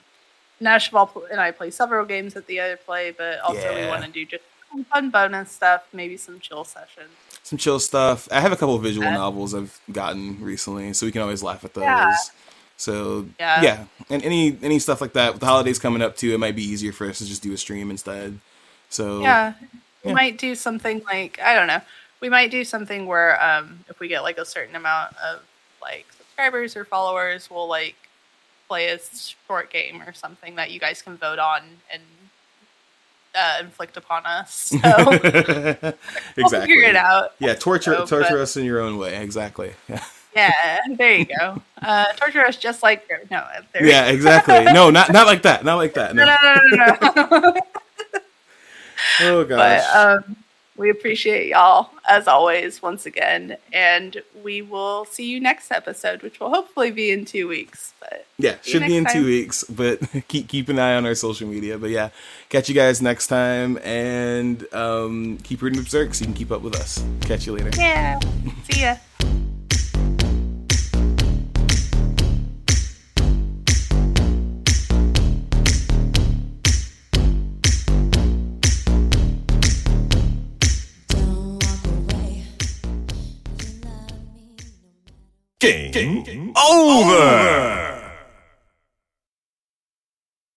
Chevall and I play several games at the other play, but also we want to do just some fun bonus stuff, maybe some chill sessions. some chill stuff. I have a couple of visual Yeah. novels I've gotten recently, so we can always laugh at those. Yeah. So Yeah. yeah, and any any stuff like that. With the holidays coming up too, it might be easier for us to just do a stream instead. So Yeah, we might do something like I don't know. We might do something where um, if we get like a certain amount of like subscribers or followers, we'll like play a short game or something that you guys can vote on and uh, inflict upon us. So exactly. <laughs> we'll figure it out. Yeah, torture So, torture but- us in your own way. Exactly. Yeah. Yeah, there you go. Uh, torture us just like no. There, Yeah, exactly. No, not not like that. Not like that. no, <laughs> No. no, no, no. no. <laughs> Oh gosh. but um, we appreciate y'all as always once again, and we will see you next episode, which will hopefully be in two weeks. But yeah, should be in next two weeks, but <laughs> keep keep an eye on our social media. But yeah, catch you guys next time, and um, keep reading Berserk so you can keep up with us. Catch you later. yeah, see ya. You love me no Game over.